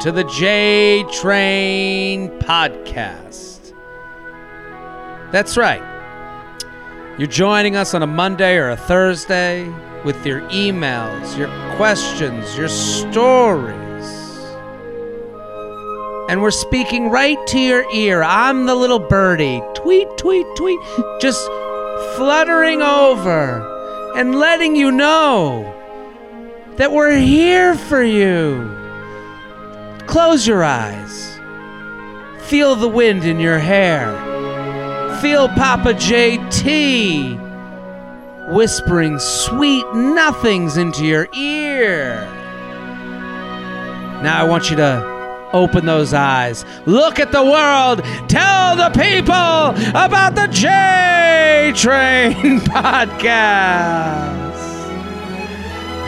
to the J Train Podcast. That's right. You're joining us on a Monday or a Thursday with your emails, your questions, your stories. And we're speaking right to your ear. I'm the little birdie. Tweet, tweet, tweet. Just fluttering over and letting you know that we're here for you. Close your eyes. Feel the wind in your hair. Feel Papa JT whispering sweet nothings into your ear. Now I want you to open those eyes. Look at the world. Tell the people about the J Train podcast.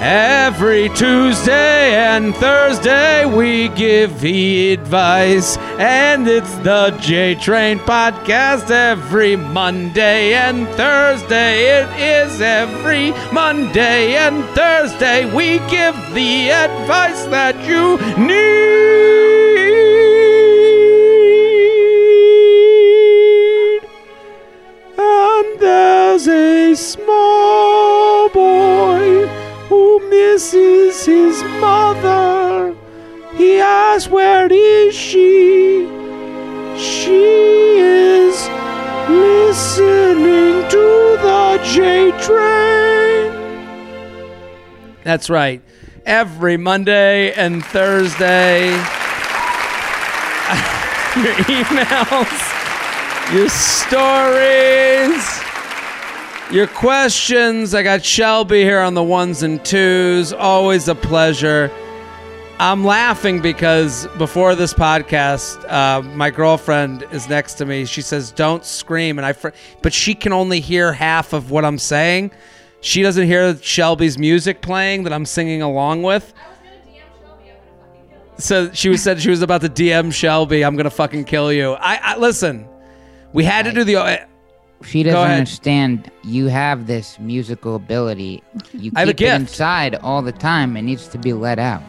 Every Tuesday and Thursday we give the advice, and it's the J Train podcast every Monday and Thursday. It is every Monday and Thursday we give the advice that you need. And there's a small boy who misses his mother. He asks, Where is she? She is listening to the J Train. That's right. Every Monday and Thursday. your emails, your stories. Your questions. I got Shelby here on the ones and twos. Always a pleasure. I'm laughing because before this podcast, uh, my girlfriend is next to me. She says, "Don't scream," and I, fr- but she can only hear half of what I'm saying. She doesn't hear Shelby's music playing that I'm singing along with. So she was said she was about to DM Shelby. I'm gonna fucking kill you. I, I listen. We had to do the. She doesn't understand. You have this musical ability. You I have a it gift. inside all the time. It needs to be let out.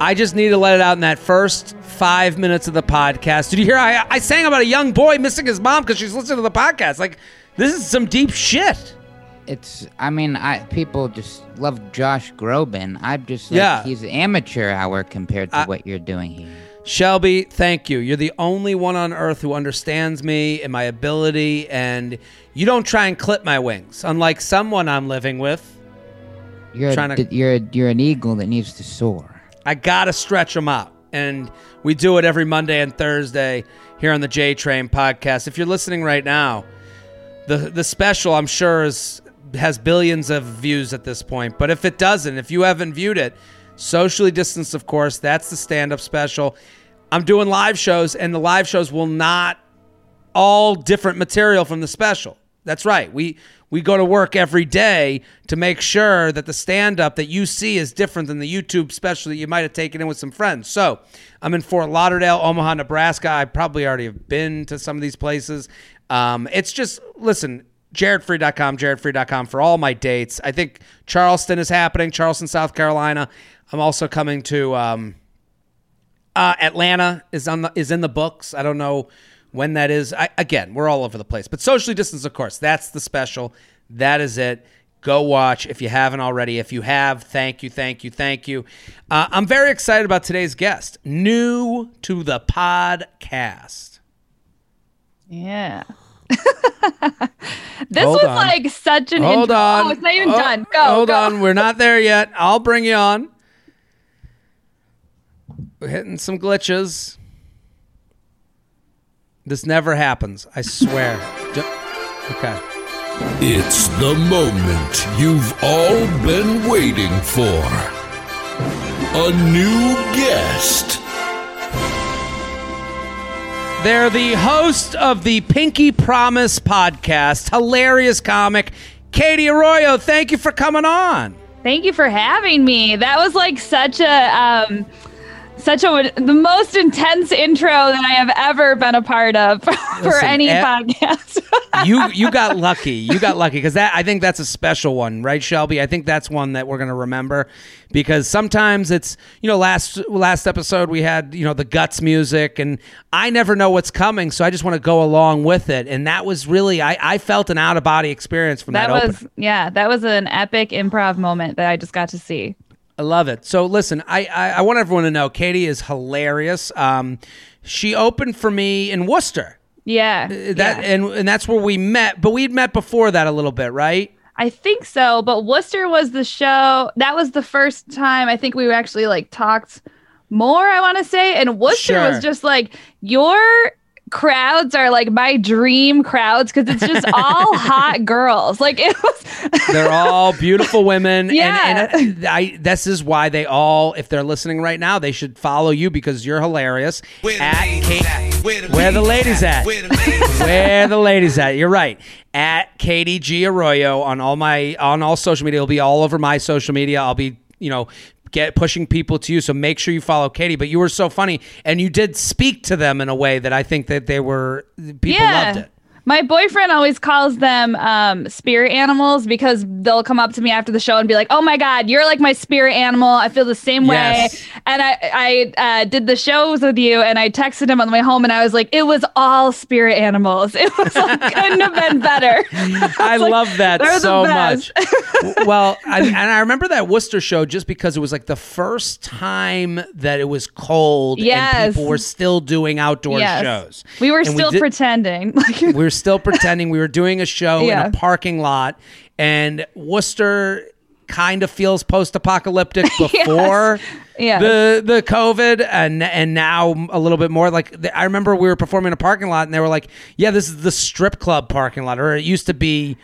I just need to let it out in that first five minutes of the podcast. Did you hear? I, I sang about a young boy missing his mom because she's listening to the podcast. Like, this is some deep shit. It's. I mean, I people just love Josh Groban. I'm just like, Yeah. he's amateur hour compared to what you're doing here. Shelby, thank you. You're the only one on earth who understands me and my ability, and you don't try and clip my wings, unlike someone I'm living with. You're Trying a, to- you're a, you're an eagle that needs to soar. I gotta stretch them out, and we do it every Monday and Thursday here on the J Train podcast. If you're listening right now, the the special I'm sure is has billions of views at this point. But if it doesn't, if you haven't viewed it, socially distanced, of course, that's the stand up special. I'm doing live shows, and the live shows will not all different material from the special. That's right. We we go to work every day to make sure that the stand up that you see is different than the YouTube special that you might have taken in with some friends. So, I'm in Fort Lauderdale, Omaha, Nebraska. I probably already have been to some of these places. Um, it's just listen, jaredfreid.com, jaredfreid.com for all my dates. I think Charleston is happening, Charleston, South Carolina. I'm also coming to um, uh, Atlanta is on the is in the books. I don't know when that is. I, again, we're all over the place, but socially distance, of course. That's the special. That is it. Go watch if you haven't already. If you have, thank you, thank you, thank you. Uh, I'm very excited about today's guest, new to the podcast. Yeah. this Hold was on. like such an Hold intro. on. Oh, it's not even Oh, done. Go. Hold go. on. We're not there yet. I'll bring you on. We're hitting some glitches. This never happens. I swear. Okay. It's the moment you've all been waiting for. A new guest. They're the host of the Pinky Promise podcast. Hilarious comic. Katie Arroyo, thank you for coming on. Thank you for having me. That was like such a um such a the most intense intro that I have ever been a part of for Listen, any eh, podcast. you you got lucky. You got lucky because that I think that's a special one, right, Shelby? I think that's one that we're gonna remember because sometimes it's you know last last episode we had you know the guts music and I never know what's coming, so I just want to go along with it, and that was really I I felt an out of body experience from that, that opening. was yeah, that was an epic improv moment that I just got to see. I love it. So listen, I, I I want everyone to know Katie is hilarious. Um, she opened for me in Worcester. Yeah, That yeah. and and that's where we met, but we'd met before that a little bit, right? I think so, but Worcester was the show. That was the first time I think we actually like talked more. I want to say, and Worcester Sure. was just like your crowds are like my dream crowds because it's just all hot girls. Like it was. They're all beautiful women. Yeah. And, and I this is why they all, if they're listening right now, they should follow you because you're hilarious. At Kate, where the ladies at? Where the ladies at? You're right. At Katie G Arroyo on all my on all social media. It'll be all over my social media. I'll be, you know, get pushing people to you. So make sure you follow Katie. But you were so funny and you did speak to them in a way that I think that they were people loved it. My boyfriend always calls them um, spirit animals because they'll come up to me after the show and be like, "Oh my god, you're like my spirit animal. I feel the same Yes. way." And I I uh, did the shows with you, and I texted him on the way home, and I was like, "It was all spirit animals. It was like, couldn't have been better." I like, love that so much. Well, I, and I remember that Worcester show just because it was like the first time that it was cold and people were still doing outdoor Yes. shows. We were And still did- pretending. Like, we were still pretending we were doing a show Yeah. in a parking lot, and Worcester kind of feels post-apocalyptic before Yes. the the COVID, and and now a little bit more. Like the, I remember we were performing in a parking lot, and they were like, "Yeah, this is the strip club parking lot," or it used to be.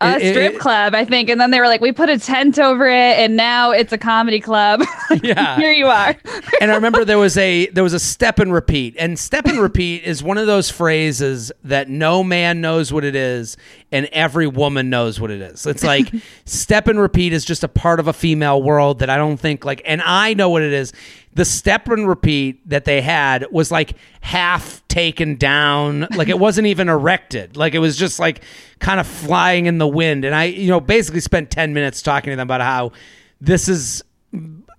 A it- it- strip club, I think. And then they were like, we put a tent over it, and now it's a comedy club. Yeah. Here you are. and I remember there was a there was a step and repeat, and step and repeat is one of those phrases that no man knows what it is, and every woman knows what it is. It's like step and repeat is just a part of a female world that I don't think like, and I know what it is. The step and repeat that they had was like half taken down, like it wasn't even erected, like it was just like kind of flying in the wind. And I, you know, basically spent ten minutes talking to them about how this is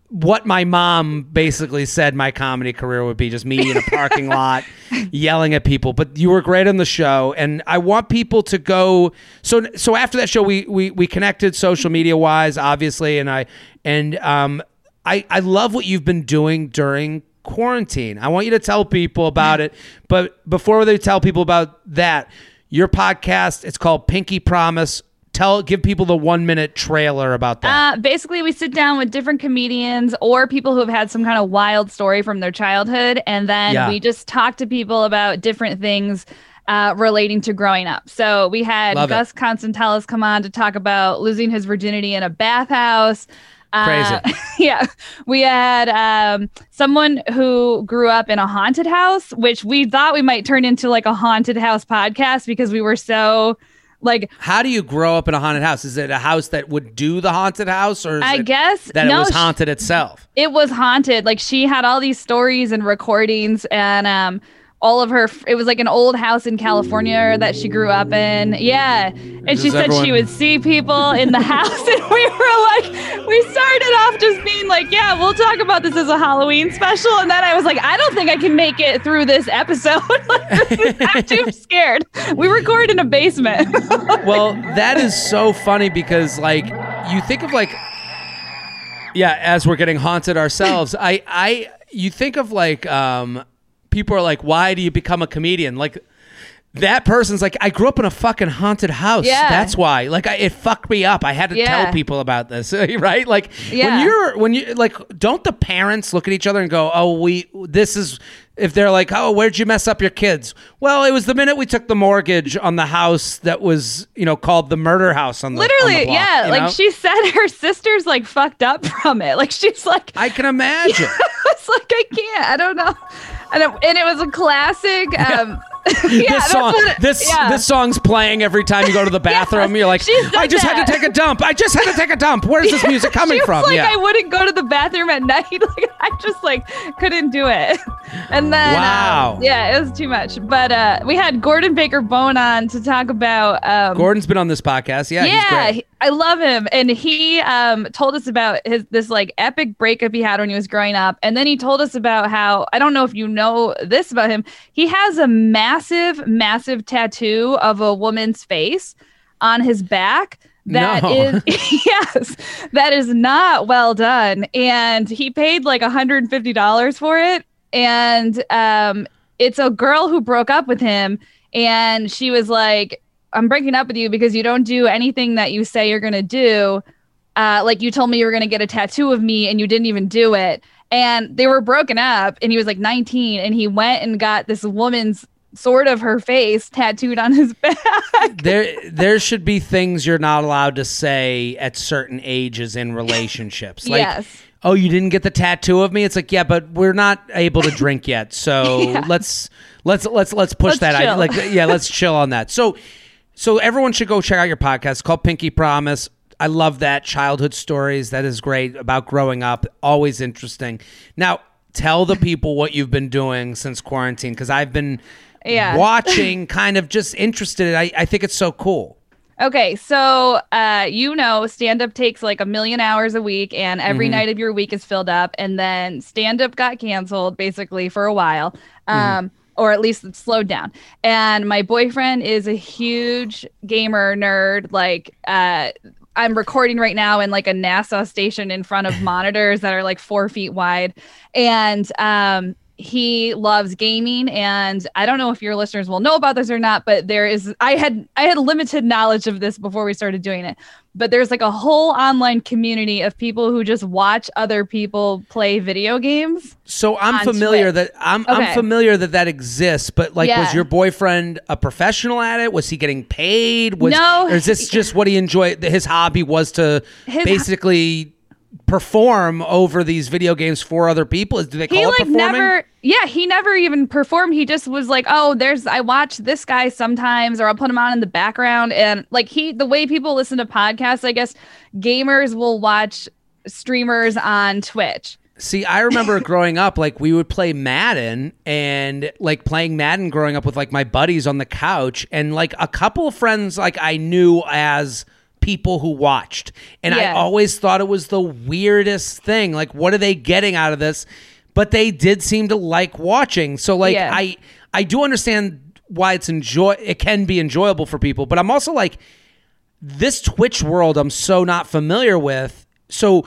what my mom basically said my comedy career would be just me in a parking lot yelling at people. But you were great on the show and i want people to go so so after that show we we, we connected social media wise obviously and i and um i i love what you've been doing during quarantine i want you to tell people about it but before they tell people about that your podcast it's called pinky promise tell give people the one minute trailer about that Uh, basically, we sit down with different comedians or people who have had some kind of wild story from their childhood, and then Yeah. we just talk to people about different things uh, relating to growing up. So we had Love it. Gus Constantelis come on to talk about losing his virginity in a bathhouse. Uh, Crazy. yeah, we had um, someone who grew up in a haunted house, which we thought we might turn into like a haunted house podcast because we were so like How do you grow up in a haunted house? Is it a house that would do the haunted house, or is I it guess that no, it was haunted itself? it was haunted. Like she had all these stories and recordings and um all of her it was like an old house in California that she grew up in. Yeah. And she said everyone- she would see people in the house and we were like we started off just being like, yeah, we'll talk about this as a Halloween special and then I was like, I don't think I can make it through this episode. Like, this is- I'm too scared. We record in a basement. Well, that is so funny because like you think of like yeah, as we're getting haunted ourselves, I I you think of like um people are like why do you become a comedian? Like that person's like I grew up in a fucking haunted house. Yeah. That's why. Like I, it fucked me up. I had to Yeah. tell people about this, right? Like Yeah. when you're when you like don't the parents look at each other and go, "Oh, we this is if they're like, "Oh, where'd you mess up your kids?" Well, it was the minute we took the mortgage on the house that was, you know, called the murder house on the on the Literally, block, yeah. you Like know? she said her sister's like fucked up from it. Like she's like I can imagine. it's like I can't. I don't know. And it, and it was a classic. Um, this song, what- this yeah. this song's playing every time you go to the bathroom. You're like, I just had to take a dump. I just had to take a dump. Where's this music coming from? like, yeah. I wouldn't go to the bathroom at night. Like I just like couldn't do it. And then um, Wow. yeah, it was too much. But uh, we had Gordon Baker Bone on to talk about um, Gordon's been on this podcast. Yeah, he's yeah. I love him, and he um, told us about his this like epic breakup he had when he was growing up, and then he told us about how I don't know if you know this about him. He has a massive, massive massive tattoo of a woman's face on his back. That No. is yes, that is not well done, and he paid like hundred and fifty dollars for it, and um, it's a girl who broke up with him, and she was like I'm breaking up with you because you don't do anything that you say you're gonna do. Uh, like you told me you were gonna get a tattoo of me and you didn't even do it. And they were broken up, and he was like 19, and he went and got this woman's sort of her face tattooed on his back. there there should be things you're not allowed to say at certain ages in relationships. Like, Yes. oh, you didn't get the tattoo of me. It's like, yeah, but we're not able to drink yet, so Yeah. let's let's let's let's push Let's that. I, chill. like, yeah, let's chill on that. So, so everyone should go check out your podcast It's called Pinky Promise. I love that childhood stories. That is great about growing up. Always interesting. Now, tell the people what you've been doing since quarantine because I've been Yeah. watching, kind of just interested. I, I think it's so cool. Okay, so uh, you know, stand up takes like a million hours a week, and every night of your week is filled up. And then stand up got canceled basically for a while, um, or at least it slowed down. And my boyfriend is a huge gamer nerd. Like, uh, I'm recording right now in like a NASA station in front of monitors that are like four feet wide, and um, he loves gaming and i don't know if your listeners will know about this or not but there is i had i had limited knowledge of this before we started doing it but there's like a whole online community of people who just watch other people play video games So I'm familiar Twitch. that I'm I'm familiar that that exists, but like, was your boyfriend a professional at it? Was he getting paid? Was, No. or is this just what he enjoyed? His hobby was to His- basically perform over these video games for other people. Do they call he it like performing? never yeah he never even performed he just was like oh there's i watch this guy sometimes or i'll put him on in the background and like he the way people listen to podcasts i guess gamers will watch streamers on twitch See, I remember growing up, like we would play Madden and like playing Madden growing up with like my buddies on the couch and like a couple of friends like I knew as people who watched. And I always thought it was the weirdest thing. Like, what are they getting out of this? But they did seem to like watching. So like Yeah. I I do understand why it's enjoy it can be enjoyable for people, but I'm also like this Twitch world I'm so not familiar with. So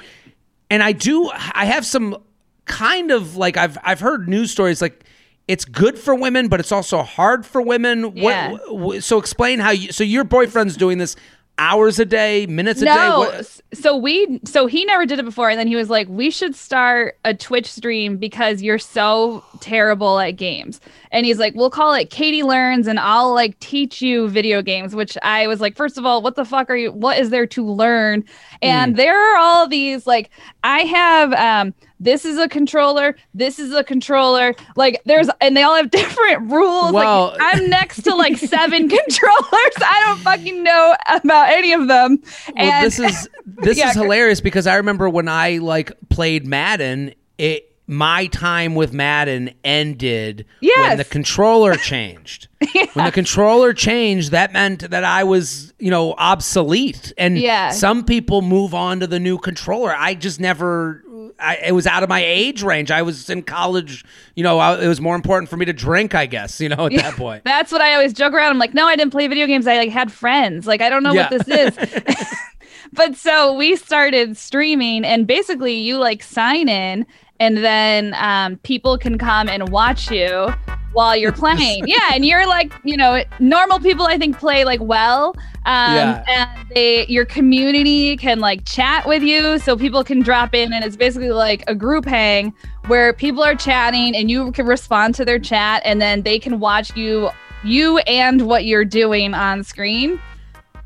and I do I have some kind of like I've I've heard news stories like it's good for women but it's also hard for women. Yeah. What, so explain how you so your boyfriend's doing this hours a day, minutes a day. no. What, so we so he never did it before and then he was like we should start a twitch stream because you're so terrible at games. And he's like we'll call it katie learns and i'll like teach you video games which i was like first of all what the fuck are you what is there to learn? And there are all these like i have um this is a controller this is a controller like there's and they all have different rules Well- like i'm next to like seven controllers i don't fucking know about any of them well, and this is this Yeah, is hilarious because I remember when I like played Madden, it my time with Madden ended when the controller changed. When the controller changed, that meant that I was, you know, obsolete. And Yeah. some people move on to the new controller. I just never. I, it was out of my age range. I was in college. You know, I, it was more important for me to drink. I guess. You know, at that point. That's what I always joke around. I'm like, no, I didn't play video games. I like had friends. Like, I don't know Yeah. what this is. but so we started streaming, and basically, you like sign in, and then um, people can come and watch you while you're playing. yeah, and you're like, you know, normal people I think play like well. Um, Yeah. and they your community can like chat with you so people can drop in and it's basically like a group hang where people are chatting and you can respond to their chat and then they can watch you you and what you're doing on screen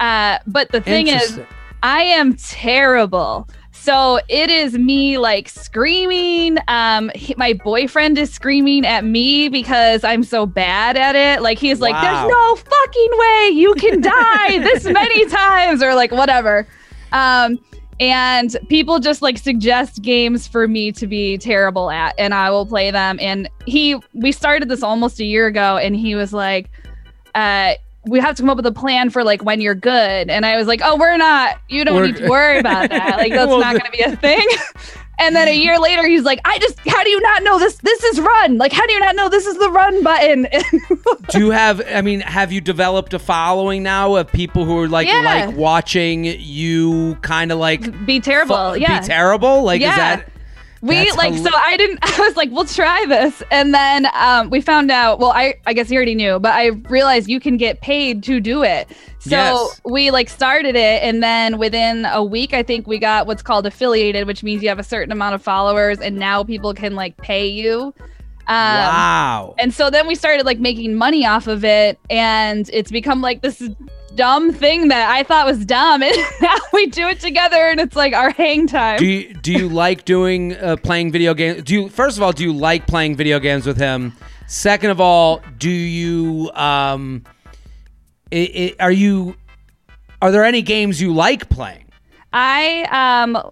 uh but the thing is I am terrible. So it is me like screaming. Um, he- my boyfriend is screaming at me because I'm so bad at it. Like he's like, Wow. "There's no fucking way you can die this many times," or like whatever. Um, and people just like suggest games for me to be terrible at, and I will play them. And he, we started this almost a year ago, and he was like, uh, we have to come up with a plan for like when you're good. And I was like, oh, we're not, you don't We're- need to worry about that. Like, that's Well, not going to be a thing. and then a year later, he's like, I just, how do you not know this? This is run. Like, how do you not know this is the run button? Do you have? I mean, have you developed a following now of people who are like Yeah. like watching you, kind of like be terrible. fu- yeah. be terrible? Like is that? We That's like hila- so i didn't i was like we'll try this and then um, we found out well i i guess you already knew but i realized you can get paid to do it so Yes. we like started it and then within a week i think we got what's called affiliated which means you have a certain amount of followers and now people can like pay you um, wow. and so then we started like making money off of it and it's become like this dumb thing that i thought was dumb and now we do it together and it's like our hang time Do you do you like doing uh, playing video games? Do you first of all do you like playing video games with him? Second of all, do you um, i i are you are there any games you like playing? I um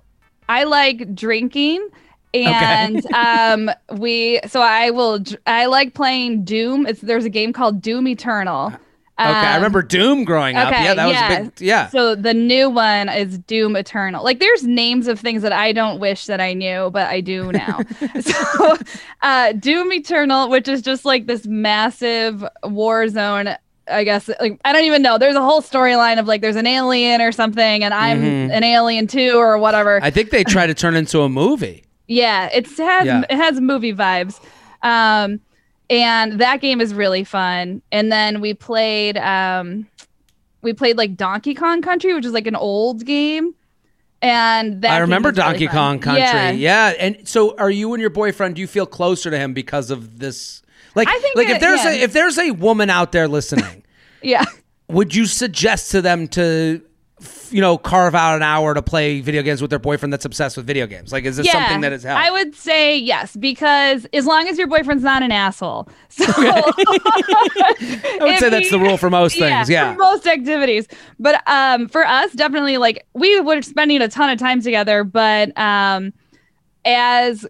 I like drinking and um we so I will I like playing Doom. It's there's a game called Doom Eternal. Okay, I Um, remember Doom growing up. Yeah, that was yeah. a big. Yeah. So the new one is Doom Eternal. Like there's names of things that I don't wish that I knew, but I do now. so uh Doom Eternal, which is just like this massive war zone. I guess like I don't even know. There's a whole storyline of like there's an alien or something, and I'm Mhm. an alien too, or whatever. I think they try to turn into a movie. Yeah, it's has Yeah. it has movie vibes. Um and that game is really fun. And then we played um we played like Donkey Kong Country, which is like an old game. And I remember was really Donkey. Kong Country. Yeah. Yeah. And so are you and your boyfriend do you feel closer to him because of this like I think like if there's yeah. a if there's a woman out there listening, Yeah. would you suggest to them to you know carve out an hour to play video games with their boyfriend that's obsessed with video games? Like is this something that is helped? I would say yes, because as long as your boyfriend's not an asshole. So I would say that's the rule for most things. Yeah. For most activities. But um for us, definitely like we were spending a ton of time together, but um as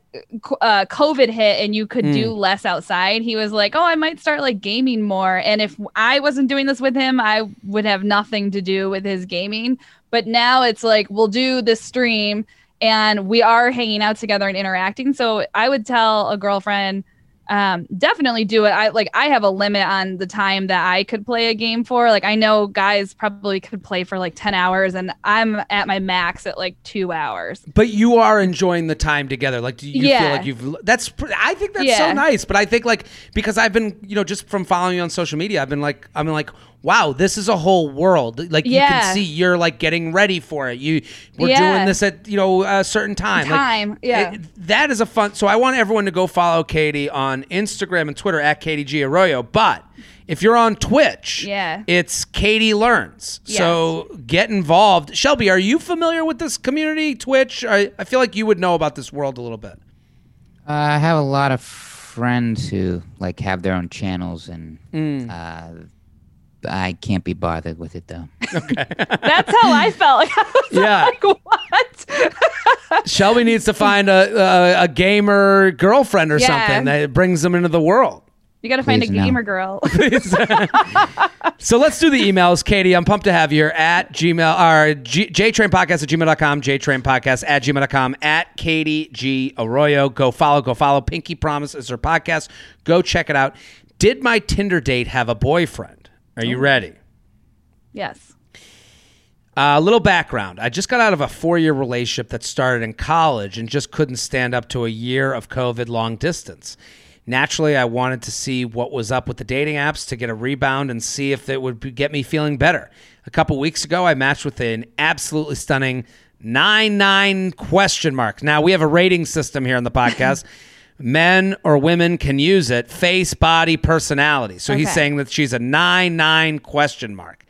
uh, COVID hit and you could Hmm. do less outside, he was like, "Oh, I might start like gaming more." And if I wasn't doing this with him, I would have nothing to do with his gaming. But now it's like we'll do this stream, and we are hanging out together and interacting. So I would tell a girlfriend, um, definitely do it. I like I have a limit on the time that I could play a game for. Like I know guys probably could play for like ten hours, and I'm at my max at like two hours. But you are enjoying the time together. Like, do you feel like you've? That's. I think that's so nice. But I think like because I've been, you know, just from following you on social media, I've been like, I'm like, wow, this is a whole world. Like you can see you're like getting ready for it. You we're doing this at you know a certain time. Like, Time, yeah. it- that is a fun. So I want everyone to go follow Katie on Instagram and Twitter at Katie G Arroyo. But if you're on Twitch, Yeah. it's Katie Learns. So get involved. Shelby, are you familiar with this community, Twitch? I, I feel like you would know about this world a little bit. Uh, I have a lot of friends who like have their own channels, and Mm. uh, I can't be bothered with it though. That's how I felt. Like, I was Yeah. like, what? Shelby needs to find a, a, a gamer girlfriend or Yeah. something that brings them into the world. You got to find Please, a no. gamer girl. So let's do the emails. Katie, I'm pumped to have you here at Gmail or G, JTrainPodcast at gmail.com, JTrainPodcast at gmail.com, at Katie G Arroyo. Go follow, go follow. Pinky Promise is her podcast. Go check it out. Did my Tinder date have a boyfriend? Are you oh. ready? yes. A little background. I just got out of a four year relationship that started in college and just couldn't stand up to a year of COVID long distance. Naturally, I wanted to see what was up with the dating apps to get a rebound and see if it would get me feeling better. A couple weeks ago, I matched with an absolutely stunning 9 9 question mark. Now, we have a rating system here on the podcast. Men or women can use it face, body, personality. So he's saying that she's a 9 9 question mark.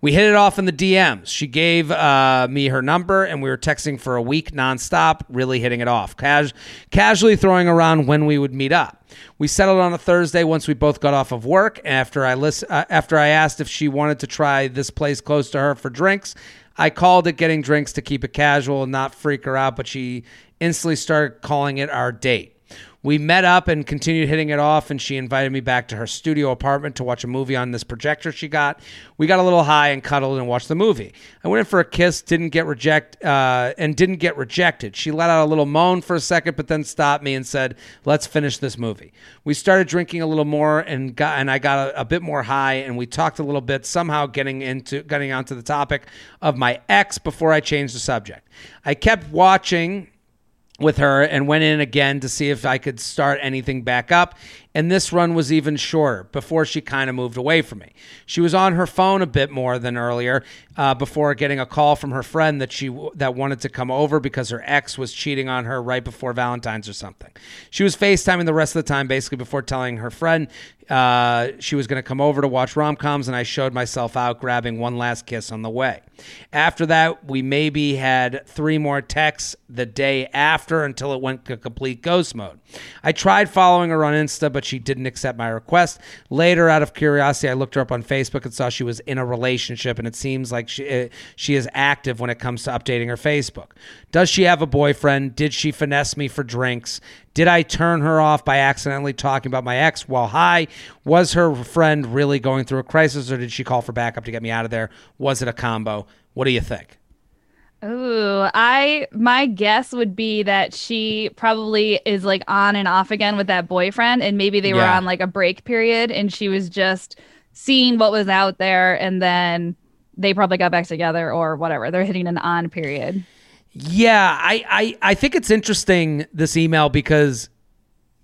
We hit it off in the DMs. She gave uh, me her number, and we were texting for a week nonstop, really hitting it off, Cas- casually throwing around when we would meet up. We settled on a Thursday once we both got off of work. After I list, uh, after I asked if she wanted to try this place close to her for drinks, I called it getting drinks to keep it casual and not freak her out, but she instantly started calling it our date. We met up and continued hitting it off, and she invited me back to her studio apartment to watch a movie on this projector she got. We got a little high and cuddled and watched the movie. I went in for a kiss, didn't get reject, uh, and didn't get rejected. She let out a little moan for a second, but then stopped me and said, "Let's finish this movie." We started drinking a little more, and got and I got a, a bit more high, and we talked a little bit, somehow getting into getting onto the topic of my ex before I changed the subject. I kept watching with her and went in again to see if I could start anything back up. And this run was even shorter before she kind of moved away from me. She was on her phone a bit more than earlier uh, before getting a call from her friend that she that wanted to come over because her ex was cheating on her right before Valentine's or something. She was FaceTiming the rest of the time basically before telling her friend uh, she was going to come over to watch rom coms, and I showed myself out grabbing one last kiss on the way. After that, we maybe had three more texts the day after until it went to complete ghost mode. I tried following her on Insta, but she didn't accept my request. Later, out of curiosity, I looked her up on Facebook and saw she was in a relationship, and it seems like she uh, she is active when it comes to updating her Facebook. Does she have a boyfriend? Did she finesse me for drinks? Did I turn her off by accidentally talking about my ex while high? Was her friend really going through a crisis, or did she call for backup to get me out of there? Was it a combo? What do you think? Ooh, I my guess would be that she probably is like on and off again with that boyfriend, and maybe they were on like a break period, and she was just seeing what was out there, and then they probably got back together or whatever. They're hitting an on period. Yeah, I, I, I think it's interesting this email because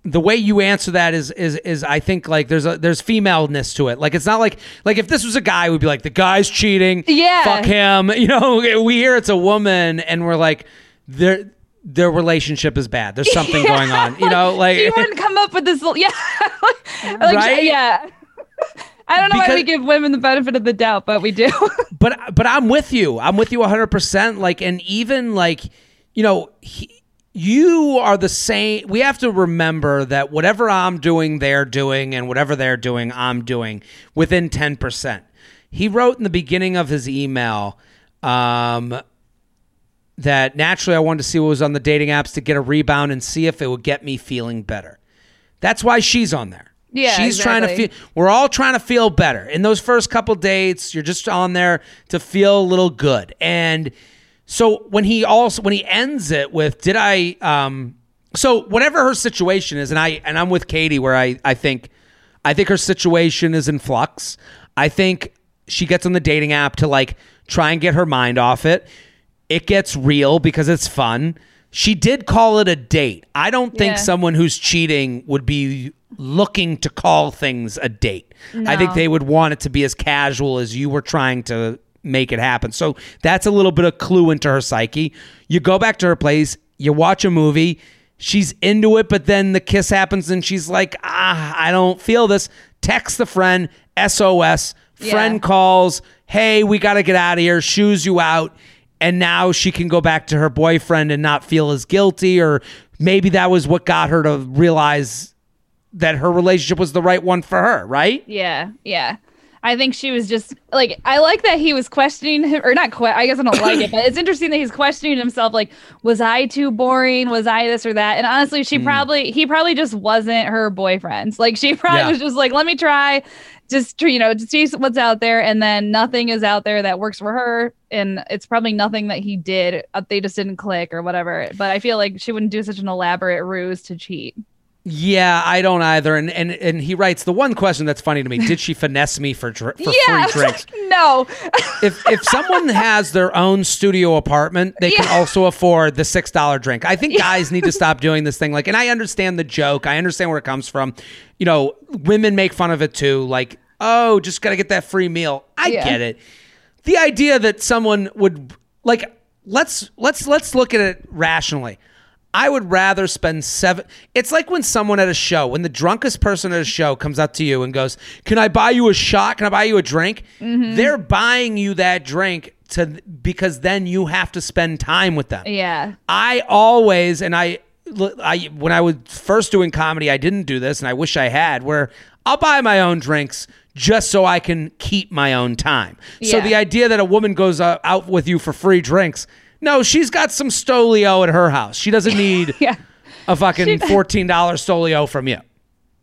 the way you answer that is is is I think like there's a there's femaleness to it. Like it's not like like if this was a guy, we'd be like the guy's cheating. Yeah. fuck him. You know, we hear it's a woman and we're like their their relationship is bad. There's something going on. You know, like she wouldn't come up with this. little- Yeah, like, Right? Yeah. I don't know why we give women the benefit of the doubt, but we do. but but I'm with you. I'm with you 100%. Like, and even like, you know, he, you are the same. We have to remember that whatever I'm doing, they're doing, and whatever they're doing, I'm doing within 10%. He wrote in the beginning of his email um, that naturally I wanted to see what was on the dating apps to get a rebound and see if it would get me feeling better. That's why she's on there. Yeah, she's trying to feel. We're all trying to feel better. In those first couple dates, you're just on there to feel a little good. And so when he also when he ends it with, "Did I?" Um, so whatever her situation is, and I and I'm with Katie where I I think I think her situation is in flux. I think she gets on the dating app to like try and get her mind off it. It gets real because it's fun. She did call it a date. I don't think Yeah. someone who's cheating would be looking to call things a date. I think they would want it to be as casual as you were trying to make it happen. So that's a little bit of clue into her psyche. You go back to her place, you watch a movie, she's into it, but then the kiss happens and she's like, ah, I don't feel this. Text the friend, SOS. Friend Yeah. calls, hey, we got to get out of here, shoes you out. And now she can go back to her boyfriend and not feel as guilty, or maybe that was what got her to realize that her relationship was the right one for her, right? Yeah, yeah. I think she was just like I like that he was questioning him or not que- I guess I don't like it, but it's interesting that he's questioning himself like was I too boring? Was I this or that? And honestly, she probably he probably just wasn't her boyfriend. Like she probably Yeah. was just like let me try just you know, to see what's out there and then nothing is out there that works for her and it's probably nothing that he did. Uh, they just didn't click or whatever. But I feel like she wouldn't do such an elaborate ruse to cheat. Yeah, I don't either. And and and he writes the one question that's funny to me: Did she finesse me for dr- for yeah, free drinks? no. if if someone has their own studio apartment, they can also afford the six dollar drink. I think guys need to stop doing this thing. Like, and I understand the joke. I understand where it comes from. You know, women make fun of it too. Like, oh, just gotta get that free meal. I Yeah. get it. The idea that someone would like let's let's let's look at it rationally. I would rather spend seven. It's like when someone at a show, when the drunkest person at a show comes up to you and goes, "Can I buy you a shot? Can I buy you a drink?" They're buying you that drink to because then you have to spend time with them. Yeah. I always and I, I when I was first doing comedy, I didn't do this, and I wish I had. Where I'll buy my own drinks just so I can keep my own time. So the idea that a woman goes uh, out with you for free drinks, no, she's got some Stolio at her house. She doesn't need Yeah. a fucking fourteen dollar Stolio from you.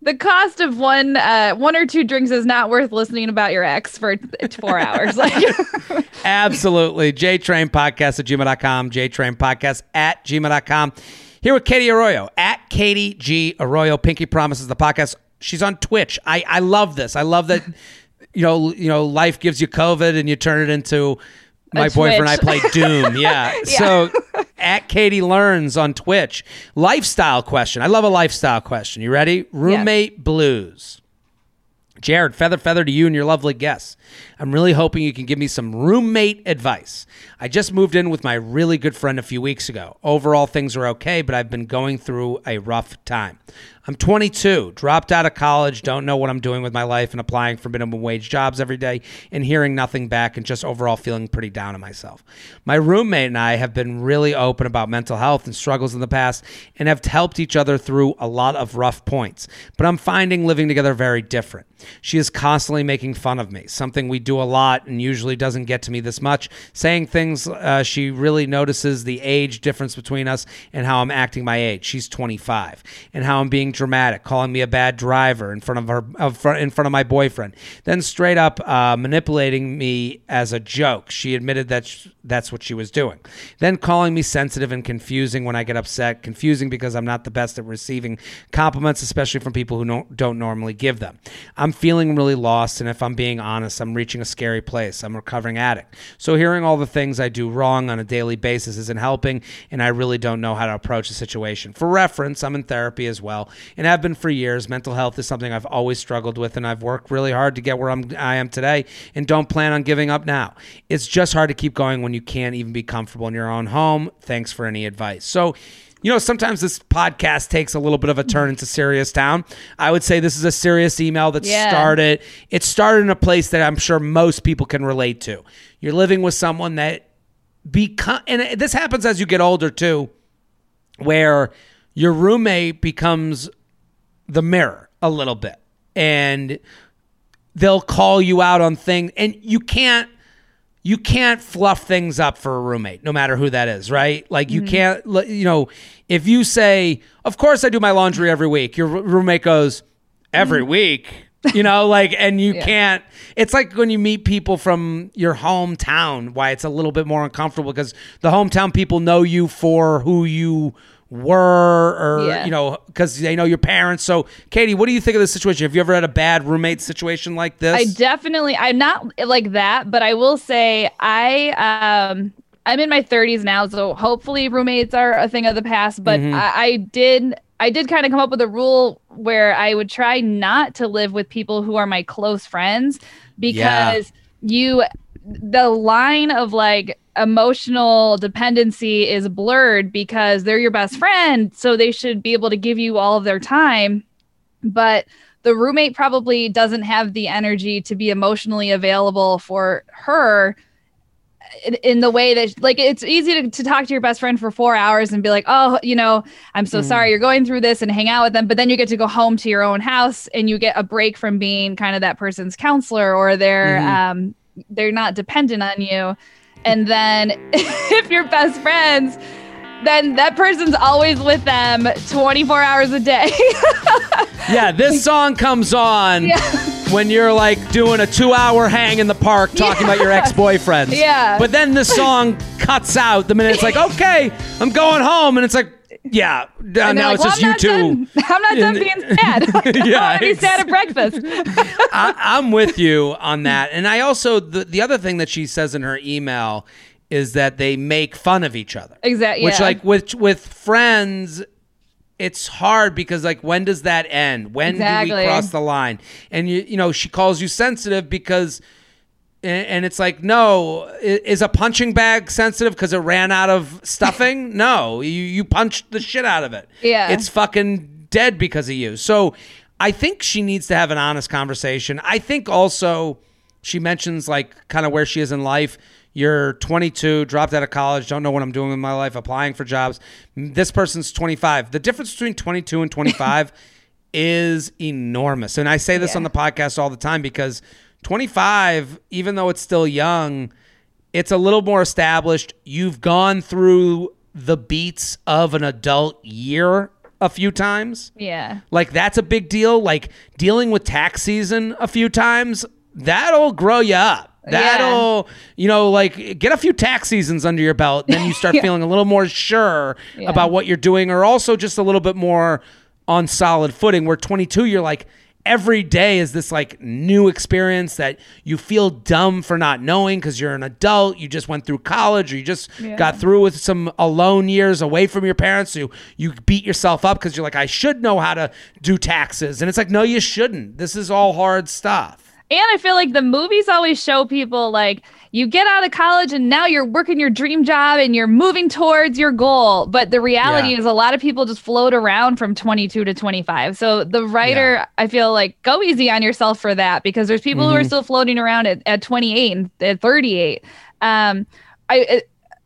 The cost of one uh, one or two drinks is not worth listening about your ex for four hours. Like Absolutely. JTrain Podcast at gmail.com. JTrain Podcast at gmail.com. Here with Katie Arroyo at Katie G Arroyo. Pinky Promises the podcast. She's on Twitch. I, I love this. I love that you know, you know, life gives you COVID and you turn it into my boyfriend and I play Doom. Yeah. So at Katie Learns on Twitch. Lifestyle question. I love a lifestyle question. You ready? Roommate blues. Jared, feather feather to you and your lovely guests. I'm really hoping you can give me some roommate advice. I just moved in with my really good friend a few weeks ago. Overall, things are okay, but I've been going through a rough time. I'm 22, dropped out of college, don't know what I'm doing with my life, and applying for minimum wage jobs every day, and hearing nothing back, and just overall feeling pretty down on myself. My roommate and I have been really open about mental health and struggles in the past, and have helped each other through a lot of rough points. But I'm finding living together very different. She is constantly making fun of me, something we do a lot and usually doesn't get to me this much. Saying things uh, she really notices the age difference between us and how I'm acting my age. She's 25, and how I'm being dramatic, calling me a bad driver in front of her, in front of my boyfriend. Then straight up uh, manipulating me as a joke. She admitted that sh- that's what she was doing. Then calling me sensitive and confusing when I get upset. Confusing because I'm not the best at receiving compliments, especially from people who don't, don't normally give them. I'm feeling really lost, and if I'm being honest, I'm reaching a scary place. I'm a recovering addict. So hearing all the things I do wrong on a daily basis isn't helping, and I really don't know how to approach the situation. For reference, I'm in therapy as well, and have been for years. Mental health is something I've always struggled with, and I've worked really hard to get where I'm, I am today, and don't plan on giving up now. It's just hard to keep going when you can't even be comfortable in your own home. Thanks for any advice. So, you know, sometimes this podcast takes a little bit of a turn into serious town. I would say this is a serious email that Yeah. started. It started in a place that I'm sure most people can relate to. You're living with someone that become, and this happens as you get older too, where your roommate becomes the mirror a little bit, and they'll call you out on things, and you can't you can't fluff things up for a roommate, no matter who that is, right? Like you mm-hmm. can't, you know, if you say, "Of course I do my laundry every week," your roommate goes, "Every mm-hmm. week," you know, like, and you can't. It's like when you meet people from your hometown, why it's a little bit more uncomfortable because the hometown people know you for who you were, or Yeah. you know, because they know your parents. So, Katie, what do you think of this situation? Have you ever had a bad roommate situation like this? I definitely I'm not like that, but I will say I um I'm in my 30s now, so hopefully roommates are a thing of the past. But Mm-hmm. I, I did I did kind of come up with a rule where I would try not to live with people who are my close friends because you the line of like emotional dependency is blurred because they're your best friend, so they should be able to give you all of their time. But the roommate probably doesn't have the energy to be emotionally available for her in, in the way that like it's easy to, to talk to your best friend for four hours and be like oh you know i'm so sorry you're going through this and hang out with them but then you get to go home to your own house and you get a break from being kind of that person's counselor or they're um they're not dependent on you and then if you're best friends then that person's always with them 24 hours a day Yeah, this song comes on Yeah. when you're like doing a two hour hang in the park talking about your ex boyfriends. Yeah. But then the song cuts out the minute it's like, okay, I'm going home. And it's like, yeah, And now like, it's "Well, just I'm you two. I'm not done being sad. Like, I Yeah, don't want to be sad at breakfast. I, I'm with you on that. And I also, the, the other thing that she says in her email is that they make fun of each other. Exactly. Which, yeah. like, with, with friends, it's hard because like when does that end when do we cross the line and you you know she calls you sensitive because And, and it's like, no, is a punching bag sensitive because it ran out of stuffing? no, you you punched the shit out of it. Yeah. it's fucking dead because of you. So I think she needs to have an honest conversation. I think also she mentions like kind of where she is in life. You're 22, dropped out of college, don't know what I'm doing with my life, applying for jobs. This person's 25. The difference between 22 and 25 is enormous. And I say this Yeah. on the podcast all the time because 25, even though it's still young, it's a little more established. You've gone through the beats of an adult year a few times. Yeah. Like that's a big deal. Like dealing with tax season a few times, that'll grow you up. That'll, you know, like get a few tax seasons under your belt. Then you start Yeah. feeling a little more sure Yeah. about what you're doing, or also just a little bit more on solid footing. Where 22, you're like, every day is this like new experience that you feel dumb for not knowing because you're an adult. You just went through college, or you just Yeah. got through with some alone years away from your parents. So you beat yourself up because you're like, I should know how to do taxes. And it's like, no, you shouldn't. This is all hard stuff. And I feel like the movies always show people like you get out of college and now you're working your dream job and you're moving towards your goal. But the reality Yeah. is a lot of people just float around from 22 to 25. So the writer, Yeah. I feel like go easy on yourself for that because there's people who Mm-hmm. are still floating around at, at 28 and at 38. Um, I,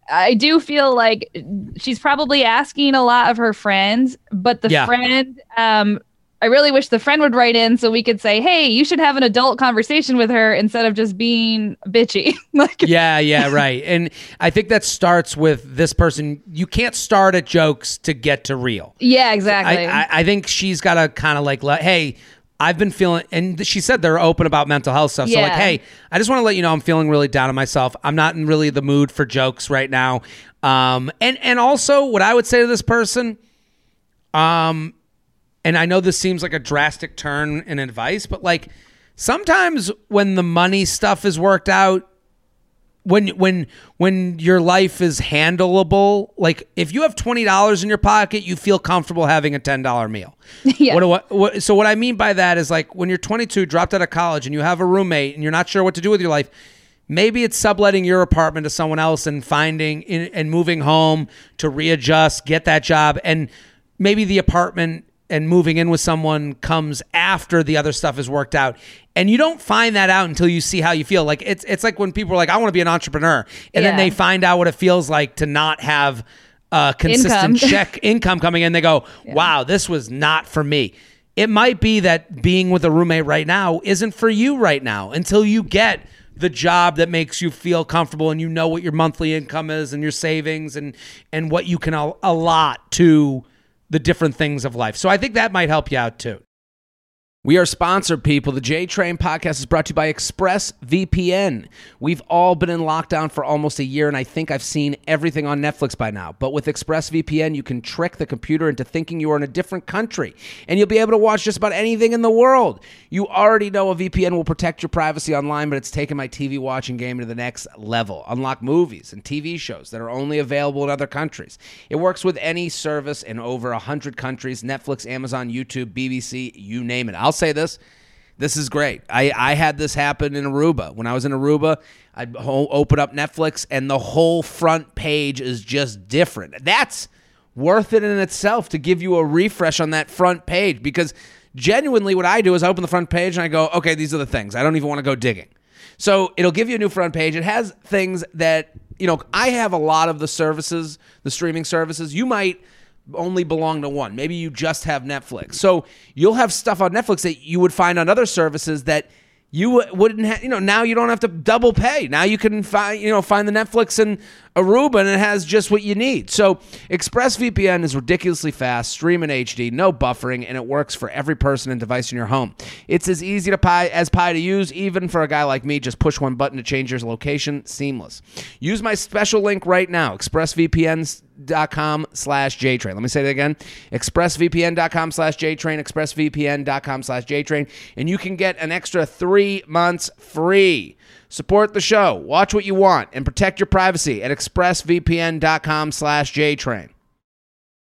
I do feel like she's probably asking a lot of her friends, but the Yeah. friend, um, I really wish the friend would write in so we could say, "Hey, you should have an adult conversation with her instead of just being bitchy." like, yeah, yeah, right. And I think that starts with this person. You can't start at jokes to get to real. yeah, exactly. I, I, I think she's got to kind of like hey, I've been feeling, and she said they're open about mental health stuff. So like, hey, I just want to let you know I'm feeling really down on myself. I'm not in really the mood for jokes right now. Um, and and also what I would say to this person, um, and I know this seems like a drastic turn in advice, but like sometimes when the money stuff is worked out, when when when your life is handleable, like if you have twenty dollars in your pocket, you feel comfortable having a ten dollar meal. Yeah. What, I- what, so what I mean by that is like when you're 22, dropped out of college, and you have a roommate, and you're not sure what to do with your life. Maybe it's subletting your apartment to someone else and finding in, and moving home to readjust, get that job, and maybe the apartment and moving in with someone comes after the other stuff is worked out. And you don't find that out until you see how you feel. Like it's it's like when people are like, I want to be an entrepreneur. And then they find out what it feels like to not have a consistent Income. check income coming in. They go, Wow, this was not for me. It might be that being with a roommate right now isn't for you right now until you get the job that makes you feel comfortable and you know what your monthly income is and your savings and and what you can allot to the different things of life. So I think that might help you out too. We are sponsored, people. The J Train podcast is brought to you by ExpressVPN. We've all been in lockdown for almost a year, and I think I've seen everything on Netflix by now. But with ExpressVPN, you can trick the computer into thinking you are in a different country, and you'll be able to watch just about anything in the world. You already know a VPN will protect your privacy online, but it's taken my TV watching game to the next level. Unlock movies and TV shows that are only available in other countries. It works with any service in over 100 countries Netflix, Amazon, YouTube, BBC, you name it. I'll say this. This is great. I, I had this happen in Aruba. When I was in Aruba, I'd ho- open up Netflix and the whole front page is just different. That's worth it in itself to give you a refresh on that front page because genuinely what I do is I open the front page and I go, okay, these are the things. I don't even want to go digging. So it'll give you a new front page. It has things that, you know, I have a lot of the services, the streaming services. You might only belong to one. Maybe you just have Netflix. So you'll have stuff on Netflix that you would find on other services that you wouldn't have, you know, now you don't have to double pay. Now you can find, you know, find the Netflix in Aruba and it has just what you need. So ExpressVPN is ridiculously fast, stream in HD, no buffering, and it works for every person and device in your home. It's as easy to pie as pie to use, even for a guy like me. Just push one button to change your location, seamless. Use my special link right now, expressvpn.com slash jtrain. Let me say that again, expressvpn.com slash jtrain, expressvpn.com slash jtrain, and you can get an extra three months free. Support the show, watch what you want, and protect your privacy at expressvpn.com slash jtrain.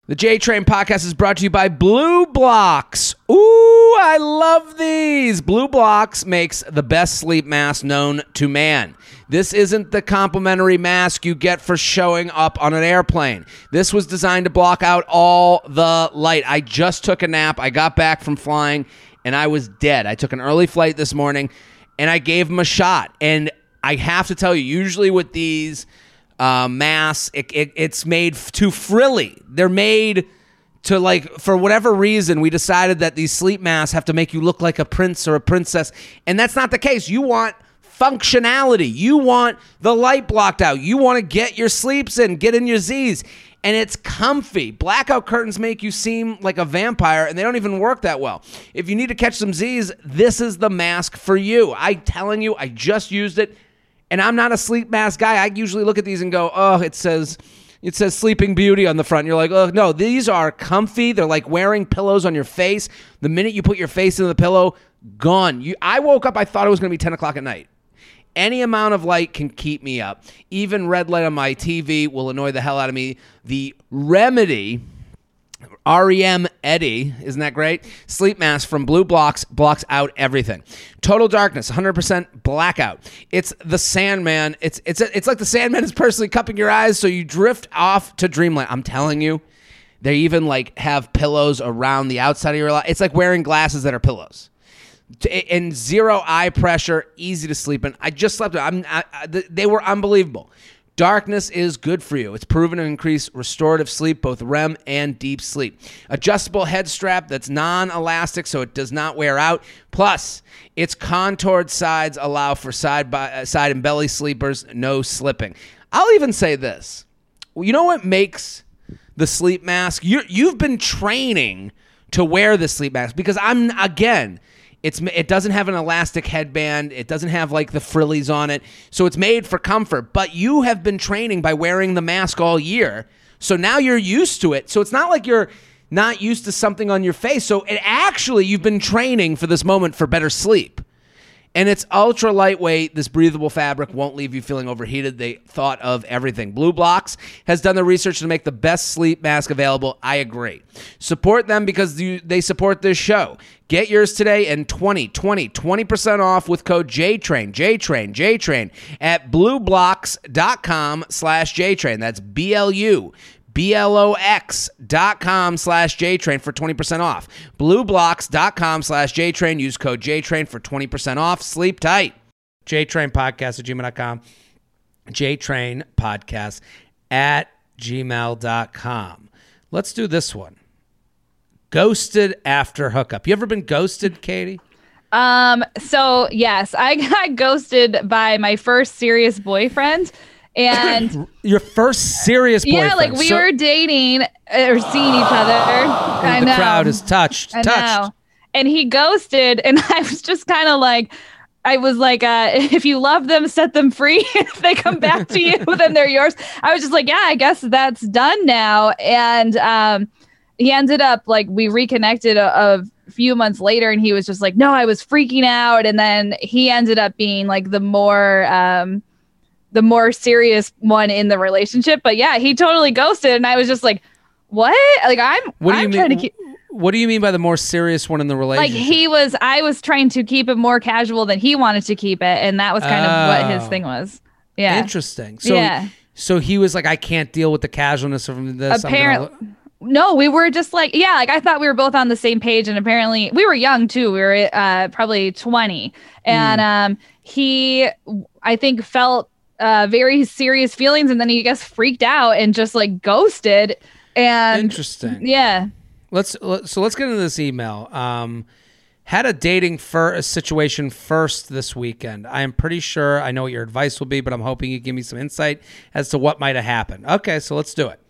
The J Train podcast is brought to you by BLUBlox. Ooh, I love these. BLUBlox makes the best sleep mask known to man. This isn't the complimentary mask you get for showing up on an airplane. This was designed to block out all the light. I just took a nap. I got back from flying and I was dead. I took an early flight this morning and I gave them a shot. And I have to tell you, usually with these uh, masks, it, it, it's made too frilly. They're made to like for whatever reason we decided that these sleep masks have to make you look like a prince or a princess and that's not the case you want functionality you want the light blocked out you want to get your sleeps in get in your z's and it's comfy blackout curtains make you seem like a vampire and they don't even work that well if you need to catch some z's this is the mask for you i telling you i just used it and i'm not a sleep mask guy i usually look at these and go oh it says it says Sleeping Beauty on the front. You're like, oh, no, these are comfy. They're like wearing pillows on your face. The minute you put your face into the pillow, gone. You, I woke up, I thought it was going to be 10 o'clock at night. Any amount of light can keep me up. Even red light on my TV will annoy the hell out of me. The remedy. REM Eddie, isn't that great? Sleep mask from BLUBlox blocks out everything. Total darkness, 100% blackout. It's the Sandman. It's it's it's like the Sandman is personally cupping your eyes so you drift off to dreamland. I'm telling you, they even like have pillows around the outside of your eye. It's like wearing glasses that are pillows. And zero eye pressure, easy to sleep in. I just slept. I'm. I, I, they were unbelievable. Darkness is good for you. It's proven to increase restorative sleep, both REM and deep sleep. Adjustable head strap that's non elastic so it does not wear out. Plus, its contoured sides allow for side by uh, side and belly sleepers, no slipping. I'll even say this. You know what makes the sleep mask? You you've been training to wear the sleep mask because I'm again it's it doesn't have an elastic headband. It doesn't have like the frillies on it. So it's made for comfort. But you have been training by wearing the mask all year. So now you're used to it. So it's not like you're not used to something on your face. So it actually you've been training for this moment for better sleep. And it's ultra lightweight. This breathable fabric won't leave you feeling overheated. They thought of everything. BLUBlox has done the research to make the best sleep mask available. I agree. Support them because they support this show. Get yours today and 20, 20, 20% off with code JTRAIN, JTRAIN, JTRAIN at blublox.com slash JTRAIN. That's B-L-U. B-L-O-X dot com slash JTrain for 20% off. Blublox.com slash JTrain. Use code JTrain for 20% off. Sleep tight. JTrain podcast at gmail.com. JTrain podcast at gmail.com. Let's do this one. Ghosted after hookup. You ever been ghosted, Katie? Um, so yes, I got ghosted by my first serious boyfriend. And Your first serious boyfriend. yeah, like we So- were dating or seeing each other. I the know. crowd is touched. I touched. know. And he ghosted, and I was just kind of like, I was like, uh, if you love them, set them free. if they come back to you, then they're yours. I was just like, yeah, I guess that's done now. And um, he ended up like we reconnected a, a few months later, and he was just like, no, I was freaking out. And then he ended up being like the more um, the more serious one in the relationship. But yeah, he totally ghosted, and I was just like, what? Like I'm, What do you I'm mean? trying to keep What do you mean by the more serious one in the relationship? like he was i was trying to keep it more casual than he wanted to keep it and that was kind of what his Oh. thing was yeah Interesting. So, Yeah. so he was like, I can't deal with the casualness of this. I'm apparently no we were just like yeah like i thought we were both on the same page and apparently we were young too we were uh probably 20 and um he i think felt uh very serious feelings and then he I guess freaked out and just like ghosted and Interesting. yeah Let's let, so let's get into this email. Um, had a dating for a situation first this weekend. I am pretty sure I know what your advice will be, but I'm hoping you give me some insight as to what might have happened. Okay, so let's do it.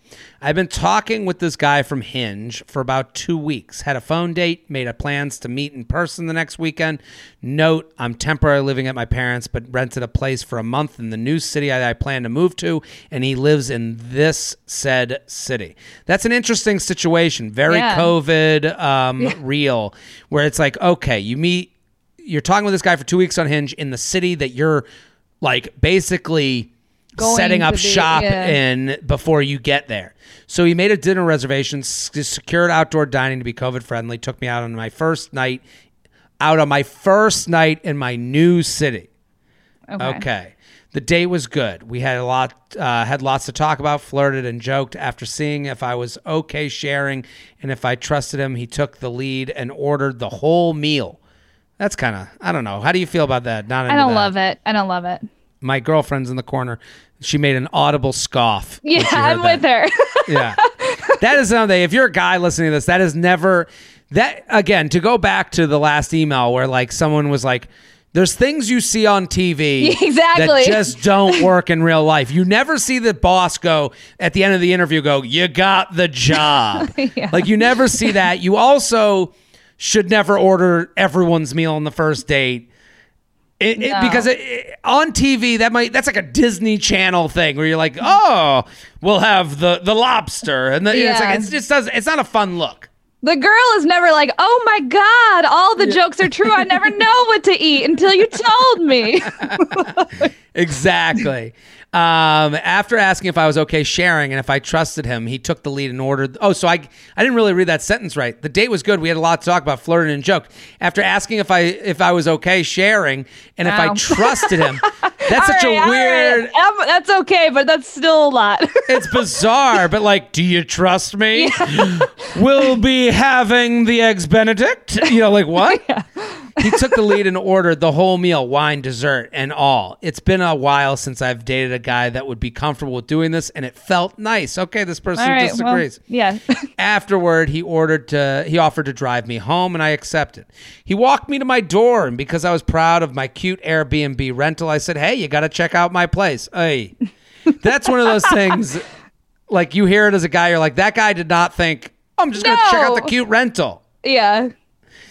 I've been talking with this guy from Hinge for about two weeks. Had a phone date, made a plans to meet in person the next weekend. Note, I'm temporarily living at my parents, but rented a place for a month in the new city I, I plan to move to, and he lives in this said city. That's an interesting situation. Very Yeah. COVID um, real, where it's like, okay, you meet, you're talking with this guy for two weeks on Hinge in the city that you're like basically setting up the- shop yeah. in before you get there. So he made a dinner reservation, secured outdoor dining to be COVID friendly, took me out on my first night, out on my first night in my new city. Okay. Okay. The date was good. We had a lot, uh, had lots to talk about, flirted and joked. After seeing if I was okay sharing and if I trusted him, he took the lead and ordered the whole meal. That's kind of, I don't know. How do you feel about that? Not I don't love it. I don't love it. My girlfriend's in the corner. She made an audible scoff. Yeah, I'm that. with her. yeah. That is something. If you're a guy listening to this, that is never that again, to go back to the last email where like someone was like, there's things you see on TV Exactly. that just don't work in real life. You never see the boss go at the end of the interview go, "You got the job." Yeah. Like you never see that. You also should never order everyone's meal on the first date. It, it- because it, on TV that might that's like a Disney Channel thing where you're like, oh, we'll have the the lobster, and the, it's like Yeah. it's just does it's not a fun look. The girl is never like, oh my God, all the jokes are true. I never know what to eat until you told me. Exactly. Um, after asking if I was okay sharing and if I trusted him, he took the lead and ordered. Oh, so I I didn't really read that sentence right. The date was good. We had a lot to talk about, flirting and joke. After asking if I if I was okay sharing and if I trusted him, that's such right, a weird. right. That's okay, but that's still a lot. It's bizarre, but like, do you trust me? we'll be having the eggs Benedict. You know, like what? He took the lead and ordered the whole meal, wine, dessert, and all. It's been a while since I've dated a guy that would be comfortable with doing this, and it felt nice. Okay, this person right. Well, disagrees. yeah. Afterward, he ordered to he offered to drive me home and I accepted. He walked me to my door and because I was proud of my cute Airbnb rental, I said, "Hey, you got to check out my place." Hey. That's one of those things like you hear it as a guy you're like, "That guy did not think, I'm just going to check out the cute rental." yeah.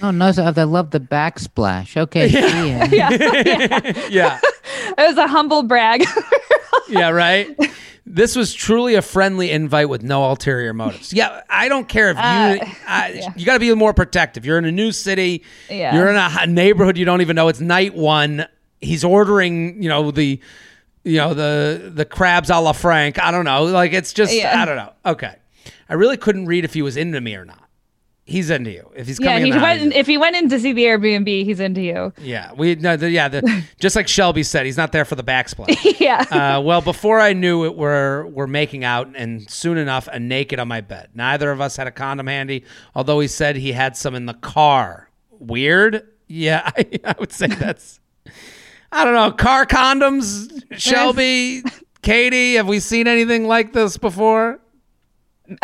Oh no, so I love the backsplash. Okay, see ya. Yeah. It was a humble brag. yeah, right? This was truly a friendly invite with no ulterior motives. Yeah, I don't care if you Uh, I, you got to be more protective. You're in a new city. Yeah. You're in a neighborhood you don't even know. It's night one. He's ordering, you know, the you know, the the crabs a la Frank. I don't know. Like it's just Yeah. I don't know. Okay. I really couldn't read if he was into me or not. He's into you. If he's yeah, coming he went. If he went in to see the Airbnb, he's into you. yeah, we no, the, yeah, the, just like Shelby said, he's not there for the backsplash. yeah. Uh, well, before I knew it, we're we're making out, and soon enough, a naked on my bed. Neither of us had a condom handy, although he said he had some in the car. Weird. Yeah, I, I would say that's. I don't know. Car condoms, Shelby, Katie. Have we seen anything like this before?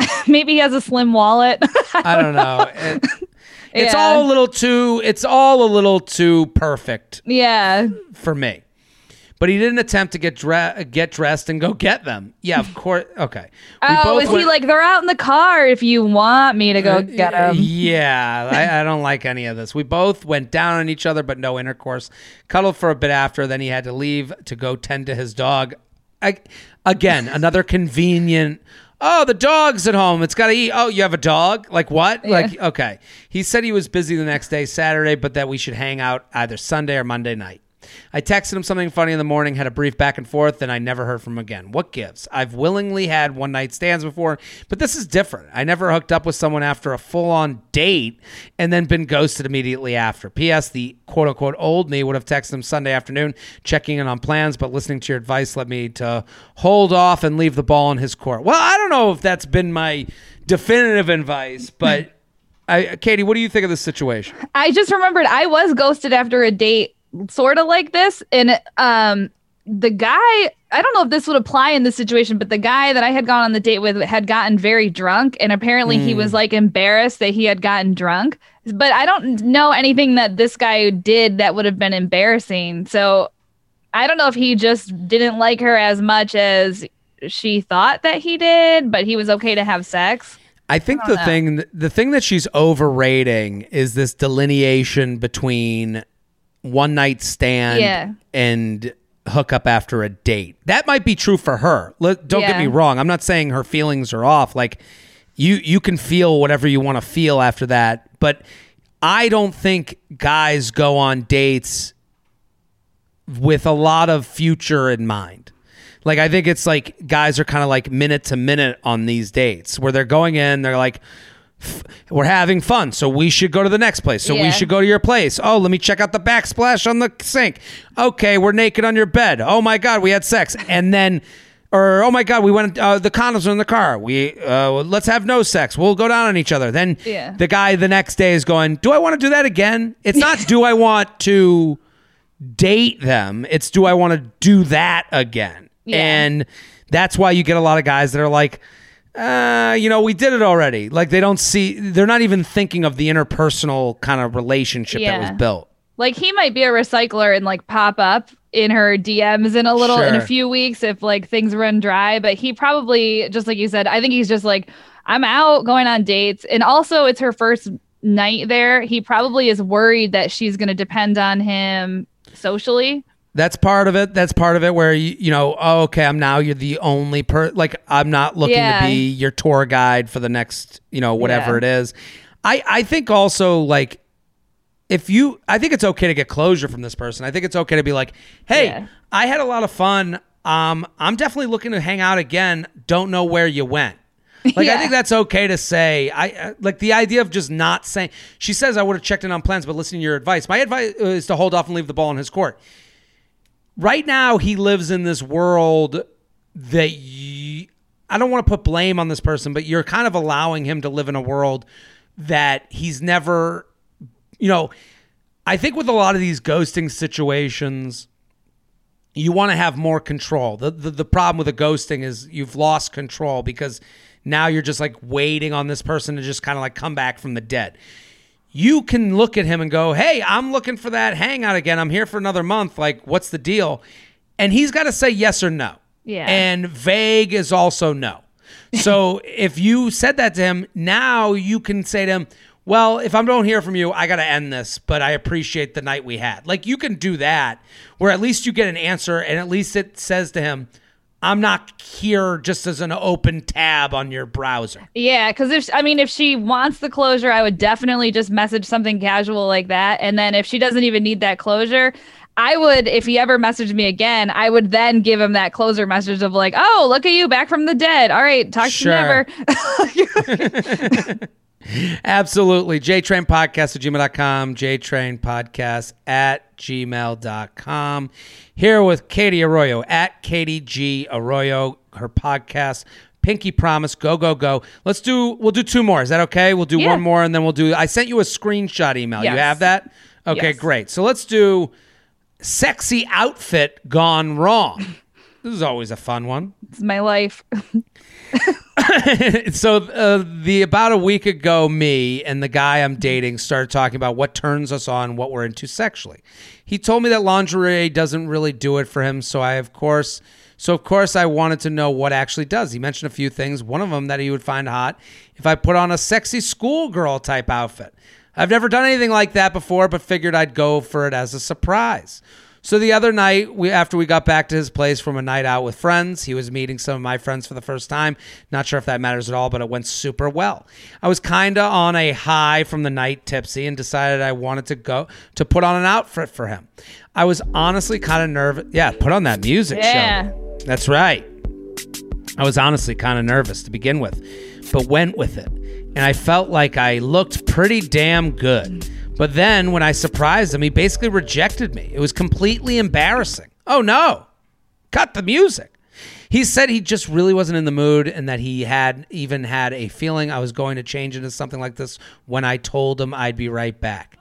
Maybe he has a slim wallet. I don't know. It- it's Yeah. all a little too. It's all a little too perfect yeah. for me. But he didn't attempt to get dre- get dressed and go get them. Yeah, of course. Okay. We Oh, is he like they're out in the car? If you want me to go get Uh, him. Yeah, I, I don't like any of this. We both went down on each other, but no intercourse. Cuddled for a bit after, then he had to leave to go tend to his dog. I, again, another convenient. Oh, the dog's at home. It's got to eat. Oh, you have a dog? Like what? Like okay. He said he was busy the next day, Saturday, but that we should hang out either Sunday or Monday night. I texted him something funny in the morning, had a brief back and forth, and I never heard from him again. What gives? I've willingly had one night stands before, but this is different. I never hooked up with someone after a full on date and then been ghosted immediately after. P.S. The quote unquote old me would have texted him Sunday afternoon, checking in on plans, but listening to your advice led me to hold off and leave the ball in his court. Well, I don't know if that's been my definitive advice, but I, Katie, what do you think of this situation? I just remembered I was ghosted after a date, sort of like this, and um, the guy. I don't know if this would apply in this situation, but the guy that I had gone on the date with had gotten very drunk, and apparently he was like embarrassed that he had gotten drunk. But I don't know anything that this guy did that would have been embarrassing. So I don't know if he just didn't like her as much as she thought that he did, but he was okay to have sex. I think the thing the thing that she's overrating is this delineation between one night stand Yeah. and hook up after a date. That might be true for her. Let- Don't get me wrong. I'm not saying her feelings are off. Like you you can feel whatever you want to feel after that, but I don't think guys go on dates with a lot of future in mind. Like I think it's like guys are kind of like minute to minute on these dates where they're going in, they're like "F- we're having fun, so we should go to the next place. So we should go to your place. Oh, let me check out the backsplash on the sink. Okay, we're naked on your bed. Oh my god, we had sex. And then or oh my god, we went uh, the condoms are in the car. We uh, let's have no sex. We'll go down on each other. Then Yeah. the guy the next day is going, "Do I want to do that again?" It's not do I want to date them. It's do I want to do that again? Yeah. And that's why you get a lot of guys that are like, uh, you know, we did it already. Like they don't see, they're not even thinking of the interpersonal kind of relationship that was built. Like he might be a recycler and like pop up in her DMs in a little in a few weeks if like things run dry. But he probably just like you said, I think he's just like, I'm out going on dates. And also it's her first night there. He probably is worried that she's gonna depend on him socially. That's part of it. That's part of it where you, you know, oh, okay, I'm now you're the only per like I'm not looking Yeah. to be your tour guide for the next, you know, whatever Yeah. it is. I I think also like if you I think it's okay to get closure from this person. I think it's okay to be like, "Hey, Yeah. I had a lot of fun. Um I'm definitely looking to hang out again. Don't know where you went." Like I think that's okay to say. I uh, like the idea of just not saying. She says I would have checked in on plans, but listening to your advice. My advice is to hold off and leave the ball in his court right now he lives in this world that you, I don't want to put blame on this person, but you're kind of allowing him to live in a world that he's never, you know, I think with a lot of these ghosting situations, you want to have more control. The, the the problem with the ghosting is you've lost control because now you're just like waiting on this person to just kind of like come back from the dead you can look at him and go, "Hey, I'm looking for that hangout again. I'm here for another month. Like, what's the deal?" And he's got to say yes or no. Yeah. And vague is also no. So if you said that to him, now you can say to him, "Well, if I don't hear from you, I got to end this, but I appreciate the night we had." Like you can do that where at least you get an answer and at least it says to him, "I'm not here just as an open tab on your browser." Yeah, because if I mean, if she wants the closure, I would definitely just message something casual like that. And then if she doesn't even need that closure, I would, if he ever messaged me again, I would then give him that closer message of like, "Oh, look at you, back from the dead. All right, talk Sure. to you never." Absolutely. JTrain Podcast at gmail.com. JTrain Podcast at gmail.com. Here with Katie Arroyo at Katie G Arroyo, her podcast. Pinky Promise, go, go, go. Let's do, we'll do two more. Is that okay? We'll do Yeah. one more and then we'll do, I sent you a screenshot email. You have that? Okay, Yes. great. So let's do sexy outfit gone wrong. This is always a fun one. it's my life. so uh, the about a week ago me and the guy i'm dating started talking about what turns us on what we're into sexually. He told me that lingerie doesn't really do it for him so i of course so of course i wanted to know what actually does. He mentioned a few things one of them that he would find hot if i put on a sexy schoolgirl type outfit. I've never done anything like that before but figured i'd go for it as a surprise so the other night, we after we got back to his place from a night out with friends, he was meeting some of my friends for the first time. Not sure if that matters at all, but it went super well. I was kind of on a high from the night tipsy and decided I wanted to go to put on an outfit for him. I was honestly kind of nervous. Yeah, put on that music Yeah. show. That's right. I was honestly kind of nervous to begin with, but went with it. And I felt like I looked pretty damn good. But then when I surprised him, he basically rejected me. It was completely embarrassing. Oh no, cut the music. He said he just really wasn't in the mood and that he had even had a feeling I was going to change into something like this when I told him I'd be right back.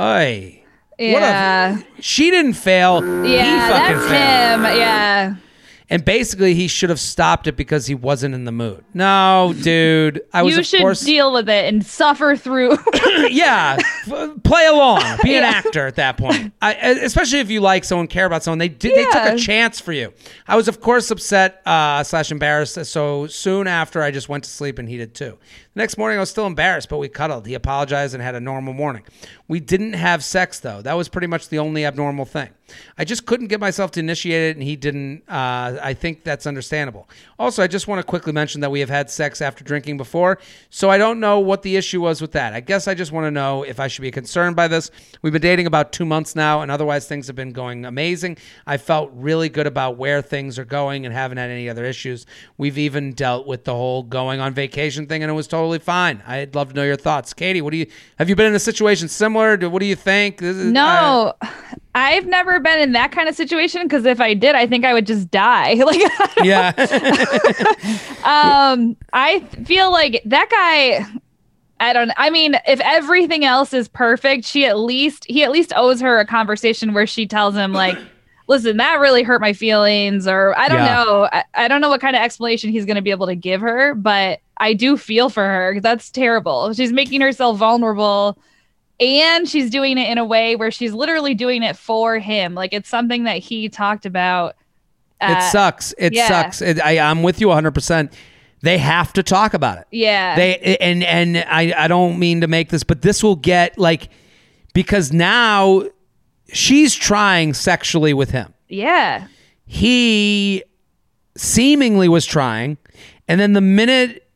Oy. What a- Yeah. She didn't fail. he Yeah, that's failed. him. Yeah. And basically, he should have stopped it because he wasn't in the mood. No, dude. I was, You should course, deal with it and suffer through. yeah, play along, be an Yeah. actor at that point. I, especially if you like someone, care about someone. They did. They took a chance for you. I was, of course, upset uh, slash embarrassed. So soon after, I just went to sleep, and he did too. The next morning, I was still embarrassed, but we cuddled. He apologized and had a normal morning. We didn't have sex though. That was pretty much the only abnormal thing. I just couldn't get myself to initiate it, and he didn't. Uh, I think that's understandable. Also, I just want to quickly mention that we have had sex after drinking before, so I don't know what the issue was with that. I guess I just want to know if I should be concerned by this. We've been dating about two months now, and otherwise things have been going amazing. I felt really good about where things are going and haven't had any other issues. We've even dealt with the whole going on vacation thing, and it was totally fine. I'd love to know your thoughts, Katie. What do you have you been in a situation similar? To, what do you think? This is- No, I've never been in that kind of situation because if I did, I think I would just die. Like, yeah, um, I feel like that guy. I don't. I mean, if everything else is perfect, she at least he at least owes her a conversation where she tells him like, "Listen, that really hurt my feelings," or I don't Yeah. know. I, I don't know what kind of explanation he's going to be able to give her, but I do feel for her. That's terrible. She's making herself vulnerable. And she's doing it in a way where she's literally doing it for him. Like it's something that he talked about. it uh, sucks. It yeah. sucks. It, I, I'm with you 100. percent They have to talk about it. Yeah. They and and I I don't mean to make this, but this will get like because now she's trying sexually with him. yeah. He seemingly was trying, and then the minute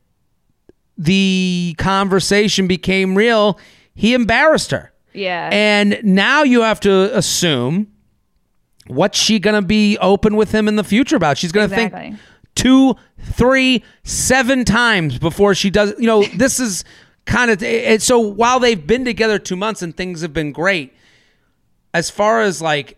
the conversation became real, he embarrassed her. Yeah. And now you have to assume what's she going to be open with him in the future about? She's going to Exactly. think two, three, seven times before she does. You know, this is kind of. And so while they've been together two months and things have been great, as far as like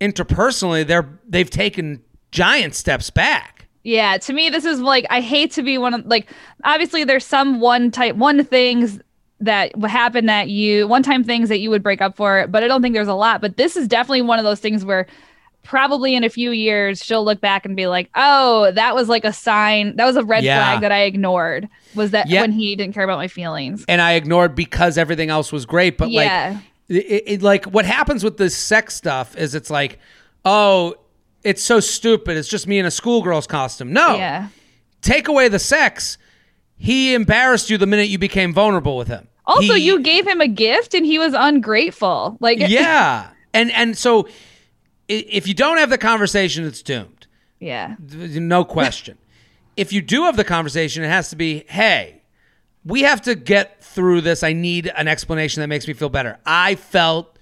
interpersonally, they're they've taken giant steps back. Yeah, to me, this is like I hate to be one of like obviously there's some one type one things that happened that you one time things that you would break up for, but I don't think there's a lot. But this is definitely one of those things where probably in a few years she'll look back and be like, oh, that was like a sign, that was a red Yeah. flag that I ignored. Was that Yeah. when he didn't care about my feelings? and I ignored because everything else was great. But Yeah. like, it, it, like what happens with this sex stuff is it's like, oh, it's so stupid. It's just me in a schoolgirl's costume. No, Yeah. take away the sex. He embarrassed you the minute you became vulnerable with him. Also, He- you gave him a gift and he was ungrateful. Like yeah, and and so if you don't have the conversation, it's doomed. yeah. No question. if you do have the conversation, it has to be, hey, we have to get through this. I need an explanation that makes me feel better. I felt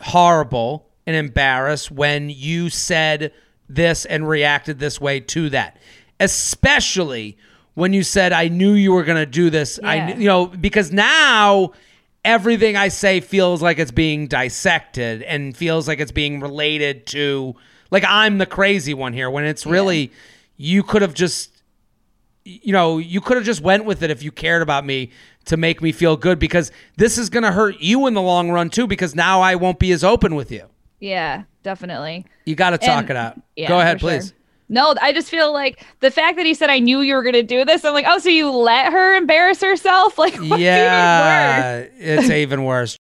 horrible and embarrassed when you said this and reacted this way to that, especially when you said, I knew you were going to do this. I, Yeah. kn- you know, because now everything I say feels like it's being dissected and feels like it's being related to, like I'm the crazy one here when it's really, you could have just you know, you could have just went with it if you cared about me to make me feel good because this is going to hurt you in the long run too because now I won't be as open with you. Yeah, definitely. You got to talk And- it out. Yeah, Go ahead, please. sure. No, I just feel like the fact that he said I knew you were going to do this. I'm like, oh, so you let her embarrass herself? Like? Yeah, it's even worse.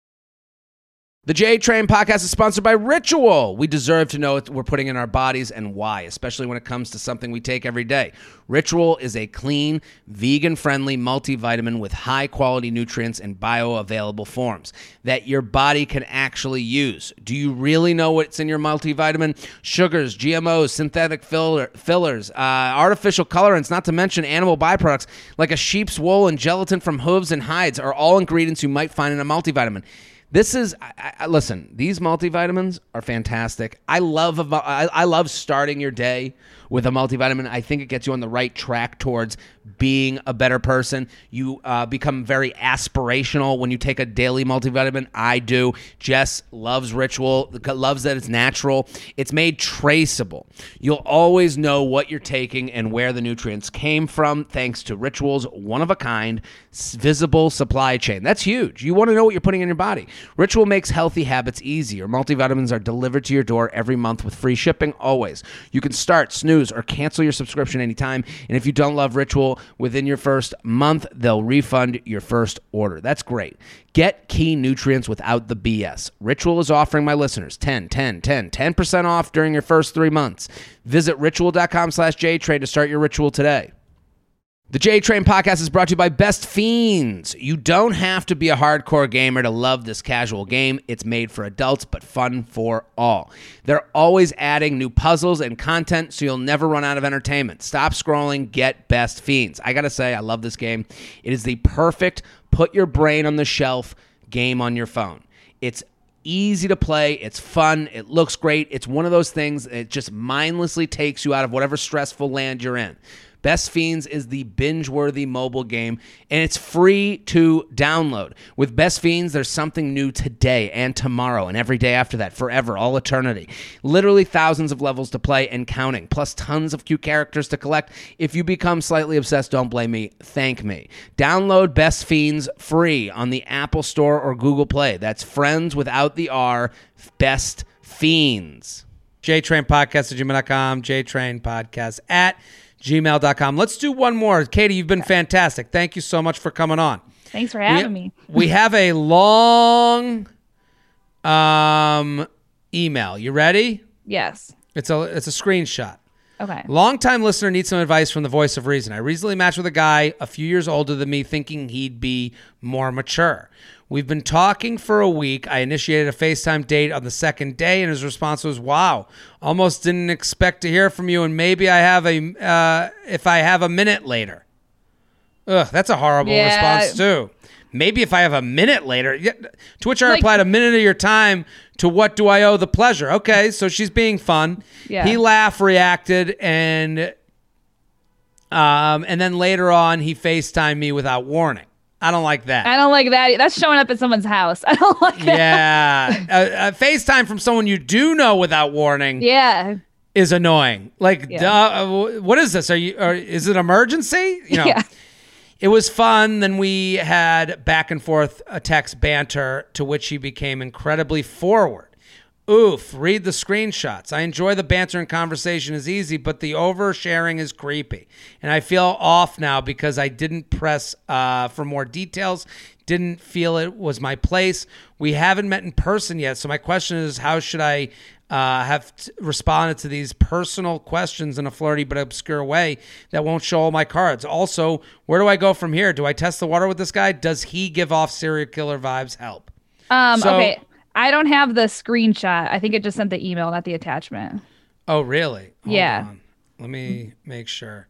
The J Train podcast is sponsored by Ritual. We deserve to know what we're putting in our bodies and why, especially when it comes to something we take every day. Ritual is a clean, vegan friendly multivitamin with high quality nutrients in bioavailable forms that your body can actually use. Do you really know what's in your multivitamin? Sugars, GMOs, synthetic filler, fillers, uh, artificial colorants, not to mention animal byproducts like a sheep's wool and gelatin from hooves and hides are all ingredients you might find in a multivitamin. This is I, I, listen. These multivitamins are fantastic. I love I, I love starting your day with a multivitamin. I think it gets you on the right track towards being a better person. You uh, become very aspirational when you take a daily multivitamin. I do. Jess loves Ritual. Loves that it's natural. It's made traceable. You'll always know what you're taking and where the nutrients came from, thanks to Ritual's one of a kind, visible supply chain. That's huge. You want to know what you're putting in your body. Ritual makes healthy habits easier. Multivitamins are delivered to your door every month with free shipping always. You can start, snooze, or cancel your subscription anytime. And if you don't love Ritual within your first month, they'll refund your first order. That's great. Get key nutrients without the BS. Ritual is offering my listeners 10, 10, 10, 10% off during your first three months. Visit ritual.com slash JTrain to start your ritual today. The J Train podcast is brought to you by Best Fiends. You don't have to be a hardcore gamer to love this casual game. It's made for adults, but fun for all. They're always adding new puzzles and content, so you'll never run out of entertainment. Stop scrolling, get Best Fiends. I gotta say, I love this game. It is the perfect put your brain on the shelf game on your phone. It's easy to play, it's fun, it looks great. It's one of those things that just mindlessly takes you out of whatever stressful land you're in. Best Fiends is the binge worthy mobile game, and it's free to download. With Best Fiends, there's something new today and tomorrow, and every day after that, forever, all eternity. Literally thousands of levels to play and counting, plus tons of cute characters to collect. If you become slightly obsessed, don't blame me. Thank me. Download Best Fiends free on the Apple Store or Google Play. That's friends without the R, Best Fiends. JTrain Podcast at gmail.com, JTrain Podcast at gmail.com. Let's do one more. Katie, you've been fantastic. Thank you so much for coming on. Thanks for having we, me. we have a long um, email. You ready? Yes. It's a it's a screenshot. Okay. Longtime listener needs some advice from the voice of reason. I recently matched with a guy a few years older than me, thinking he'd be more mature. We've been talking for a week. I initiated a FaceTime date on the second day, and his response was, "Wow, almost didn't expect to hear from you, and maybe I have a uh, if I have a minute later." Ugh, that's a horrible Yeah. response too. Maybe if I have a minute later, to which I Like- replied, "A minute of your time to what do I owe the pleasure?" Okay, so she's being fun. Yeah. He laughed, reacted, and um, and then later on he FaceTimed me without warning. I don't like that. I don't like that. That's showing up at someone's house. I don't like that. yeah, a, a FaceTime from someone you do know without warning Yeah. is annoying. Like, Yeah. duh, uh, what is this? Are you? Are, is it emergency? You know. Yeah. It was fun. Then we had back and forth a text banter to which he became incredibly forward. Oof, read the screenshots. I enjoy the banter and conversation is easy, but the oversharing is creepy. And I feel off now because I didn't press uh, for more details, didn't feel it was my place. We haven't met in person yet. So my question is how should I uh, have t- responded to these personal questions in a flirty but obscure way that won't show all my cards. Also, where do I go from here? Do I test the water with this guy? Does he give off serial killer vibes? Help. Um, So- okay. I don't have the screenshot. I think it just sent the email, not the attachment. Oh, really? Hold Yeah. on. Let me make sure.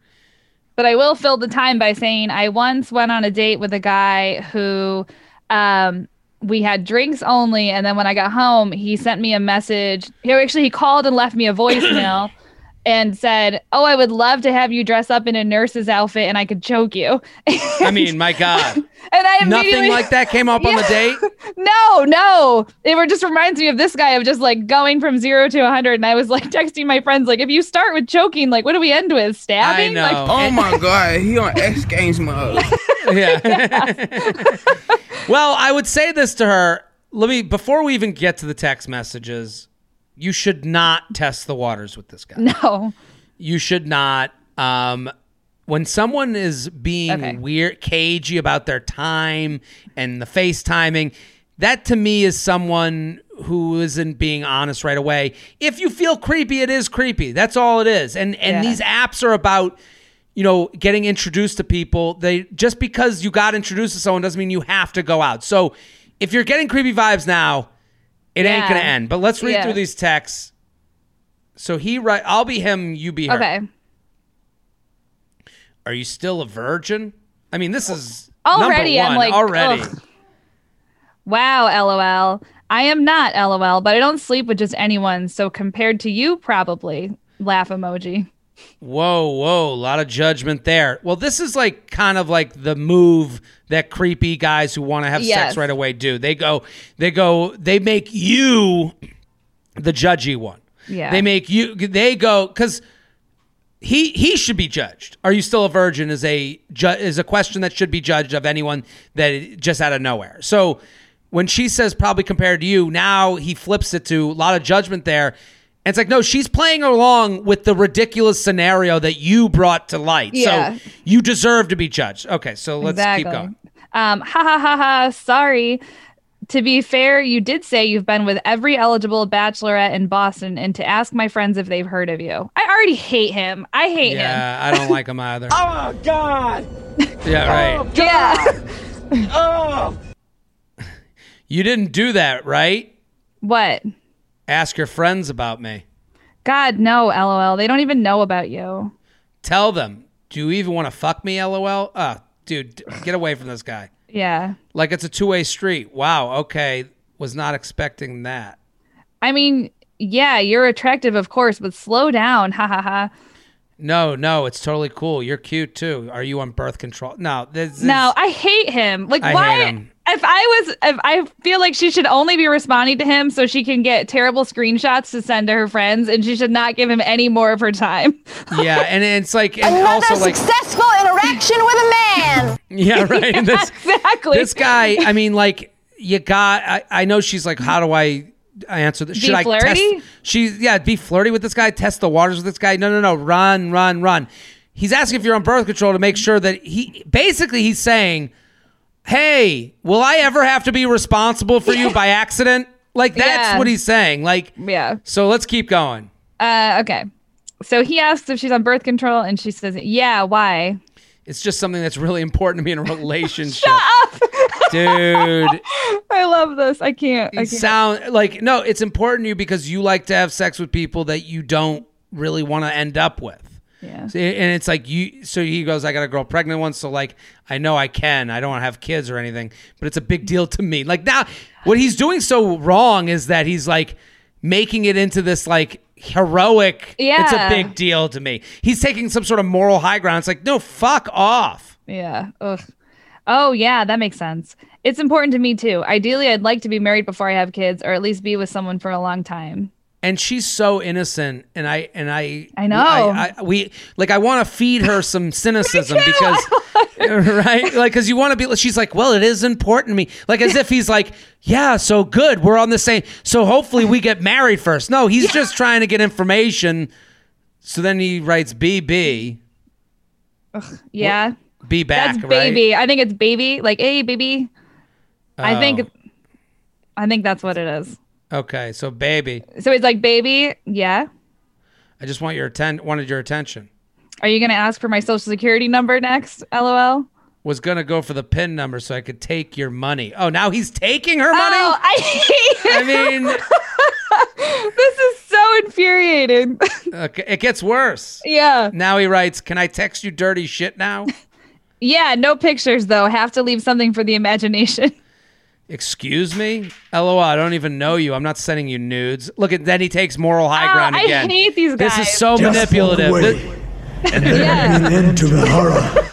But I will fill the time by saying I once went on a date with a guy who um we had drinks only and then when I got home he sent me a message. He actually he called and left me a voicemail and said, "Oh, I would love to have you dress up in a nurse's outfit and I could choke you." I mean, my God. and I Nothing like that came up on the date. No, no. It just reminds me of this guy of just like going from zero to 100. And I was like texting my friends, like, if you start with choking, like, what do we end with? Stabbing? know. Like, Oh my god, he on X Games mode. Yeah. well, I would say this to her. Let me before we even get to the text messages. You should not test the waters with this guy. no. You should not. Um, when someone is being Okay. weird, cagey about their time and the FaceTiming, that to me is someone who isn't being honest right away. If you feel creepy, it is creepy. That's all it is. And and Yeah. these apps are about you know getting introduced to people. They just because you got introduced to someone doesn't mean you have to go out. So if you're getting creepy vibes now, it ain't gonna end. But let's read Yeah. through these texts. So he write, I'll be him, you be her. Okay. Are you still a virgin? I mean, this is Already, I'm like, already. ugh. Wow, LOL. I am not LOL, but I don't sleep with just anyone. So compared to you, probably. Laugh emoji. Whoa, whoa, a lot of judgment there. Well, this is like kind of like the move that creepy guys who want to have sex right away do. They go, they go, they make you the judgy one. Yeah. They make you. They go because he he should be judged. Are you still a virgin? Is a ju- is a question that should be judged of anyone that just out of nowhere. So when she says probably compared to you, now he flips it to a lot of judgment there. And it's like, no, she's playing along with the ridiculous scenario that you brought to light. Yeah. So you deserve to be judged. Okay, so let's exactly. keep going. Um, ha ha ha ha. Sorry. To be fair, you did say you've been with every eligible bachelorette in Boston, and to ask my friends if they've heard of you. I already hate him. I hate him. Yeah, I don't like him either. oh god. Yeah, right. Yeah. Oh. You didn't do that, right? what? Ask your friends about me. God, no, lol. They don't even know about you. Tell them. Do you even want to fuck me? LOL. Ah, dude, get away from this guy. Yeah. Like it's a two way street. Wow. Okay. Was not expecting that. I mean, yeah, you're attractive, of course, but slow down. Ha ha ha. No, no, it's totally cool. You're cute too. Are you on birth control? No, this is, No, I hate him. Like, I why? him. If I was, if I feel like she should only be responding to him so she can get terrible screenshots to send to her friends, and she should not give him any more of her time. yeah, and it's like, and Another also like, successful interaction with a man. yeah, right. and this, exactly. this guy, I mean, like, you got. I, I know she's like, how do I answer this? Be Should I test? She's yeah, be flirty with this guy. Test the waters with this guy. No, no, no. Run, run, run. He's asking if you're on birth control to make sure that he. Basically, he's saying, "Hey, will I ever have to be responsible for you by accident?" Like that's Yeah. what he's saying. Like, yeah. so let's keep going. Uh, okay. So he asks if she's on birth control, and she says, "Yeah, why?" It's just something that's really important to me in a relationship. Dude, I love this. I can't. I it can't. sound like no, it's important to you because you like to have sex with people that you don't really want to end up with. Yeah. So- And it's like you so he goes, I got a girl pregnant once, so like I know I can. I don't want to have kids or anything, but it's a big deal to me. Like now what he's doing so wrong is that he's like making it into this like heroic Yeah. it's a big deal to me. He's taking some sort of moral high ground. It's like, no, fuck off. Yeah. Ugh. Oh, yeah, that makes sense. It's important to me too. Ideally, I'd like to be married before I have kids, or at least be with someone for a long time. And she's so innocent and i and i I know. I, I, we like i want to feed her some cynicism because right like because you want to be she's like well it is important to me like as if he's like yeah so good we're on the same so hopefully we get married first no he's just trying to get information so then he writes bb Yeah. be back That's right? baby. I think it's baby. Like, hey, baby. I Oh. think. I think that's what it is. Okay so baby So it's like, baby, yeah. i just want your atten- wanted your attention Are you gonna ask for my social security number next? LOL. was gonna go for the pin number so i could take your money oh now he's taking her money Oh, I hate I mean, this is so infuriating. okay, uh, it gets worse. yeah. Now he writes, "Can I text you dirty shit now?" Yeah, no pictures though. Have to leave something for the imagination. Excuse me? LOL, I don't even know you. I'm not sending you nudes. Look at then he takes moral high Oh, ground I hate these guys. This is so Just manipulative. one and then Yeah. bring an end to the horror.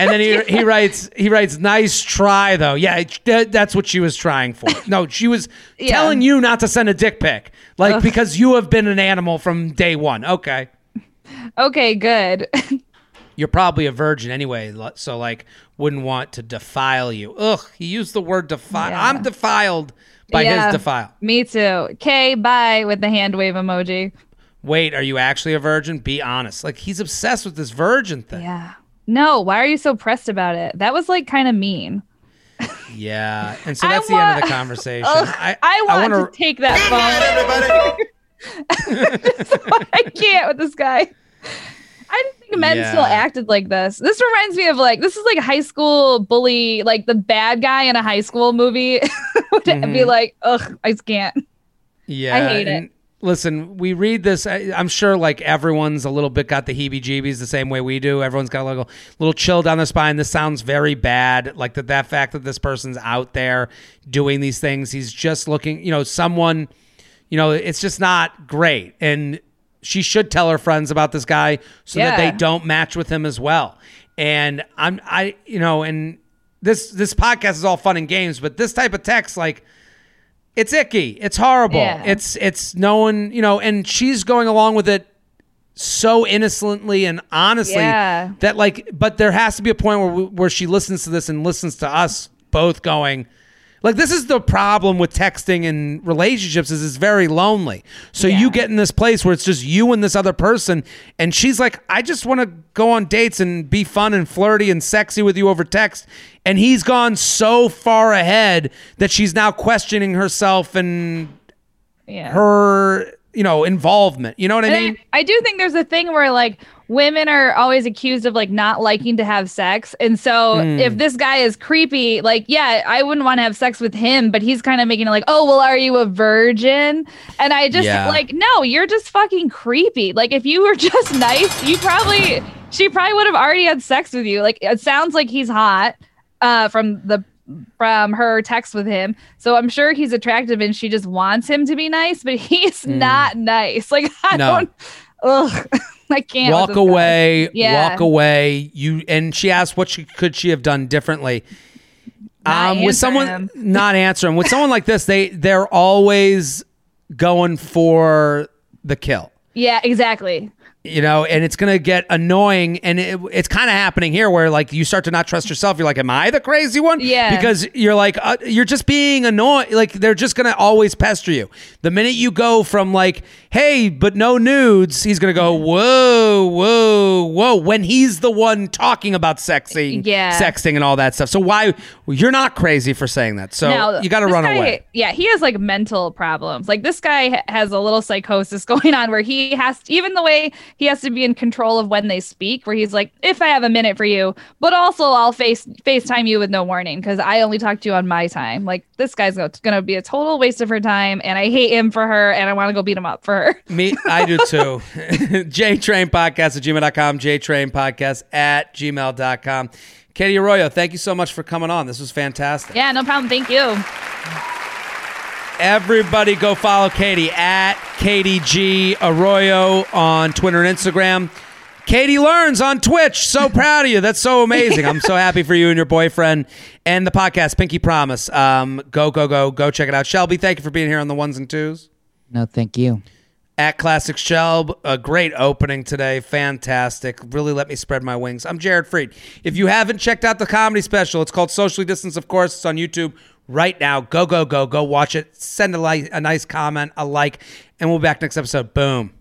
and then he he writes he writes nice try though. Yeah, that- that's what she was trying for. No, she was Yeah. telling you not to send a dick pic. Like because you have been an animal from day 1. Okay. Okay, good. You're probably a virgin anyway, so like wouldn't want to defile you. Ugh, he used the word defile. Yeah. I'm defiled by Yeah. his defile. Me too. Okay, bye with the hand wave emoji. Wait, are you actually a virgin? Be honest. Like he's obsessed with this virgin thing. Yeah. No, why are you so pressed about it? That was like kind of mean. Yeah, and so I that's the end of the conversation. Ugh, I, I want wanna- to take that phone. I can't with this guy. I didn't think men Yeah. still acted like this. This reminds me of like this is like high school bully, like the bad guy in a high school movie would Mm-hmm. be like, ugh, I can't. Yeah, I hate it. Listen, we read this. I, I'm sure like everyone's a little bit got the heebie-jeebies the same way we do. Everyone's got a little, little chill down their spine. This sounds very bad. Like that, that fact that this person's out there doing these things. He's just looking. You know, someone. You know, it's just not great. And she should tell her friends about this guy so that they don't match with him as well. And I'm, I, you know, and this this podcast is all fun and games, but this type of text, like it's icky. It's horrible. Yeah. It's it's no one, you know, and she's going along with it so innocently and honestly Yeah. that like but there has to be a point where we, where she listens to this and listens to us both going like this is the problem with texting and relationships is it's very lonely. So Yeah. you get in this place where it's just you and this other person and she's like I just want to go on dates and be fun and flirty and sexy with you over text and he's gone so far ahead that she's now questioning herself and Yeah. her you know involvement. You know what I And mean? I, I do think there's a thing where like women are always accused of like not liking to have sex. And so Hmm. if this guy is creepy, like, yeah, I wouldn't want to have sex with him, but he's kind of making it like, oh, well, are you a virgin? And I just Yeah. like, no, you're just fucking creepy. Like, if you were just nice, you probably, she probably would have already had sex with you. Like, it sounds like he's hot. uh, from the from her text with him. So I'm sure he's attractive and she just wants him to be nice, but he's not nice. Like I. No. don't ugh. I can't walk away Yeah. walk away you and she asked what she could she have done differently Not um with someone him. not answering with someone like this they they're always going for the kill Yeah, exactly. You know and it's gonna get annoying and it, it's kind of happening here where like you start to not trust yourself you're like am i the crazy one Yeah. because you're like uh, you're just being annoying like they're just gonna always pester you the minute you go from like hey but no nudes he's gonna go whoa whoa whoa when he's the one talking about sexing Yeah. sexting and all that stuff so why you're not crazy for saying that so you gotta run guy- away Yeah, he has like mental problems. Like this guy has a little psychosis going on where he has to, even the way he has to be in control of when they speak, where he's like, if I have a minute for you, but also I'll face FaceTime you with no warning because I only talk to you on my time. Like this guy's going to be a total waste of her time and I hate him for her and I want to go beat him up for her. Me, I do too. JTrain Podcast at gmail.com, JTrain Podcast at gmail.com. Katie Arroyo, thank you so much for coming on. This was fantastic. Yeah, no problem. Thank you. Everybody go follow Katie at Katie G Arroyo on Twitter and Instagram. Katie Learns on Twitch. So proud of you. That's so amazing. I'm so happy for you and your boyfriend and the podcast, Pinky Promise. Um, go, go, go, go check it out. Shelby, thank you for being here on the ones and twos. No, thank you. at Classic Shelb. A great opening today. Fantastic. Really let me spread my wings. I'm Jared Freid. If you haven't checked out the comedy special, it's called Socially Distance, of course. It's on YouTube right now. Go, go, go. Go watch it. Send a, li- a nice comment, a like, and we'll be back next episode. Boom.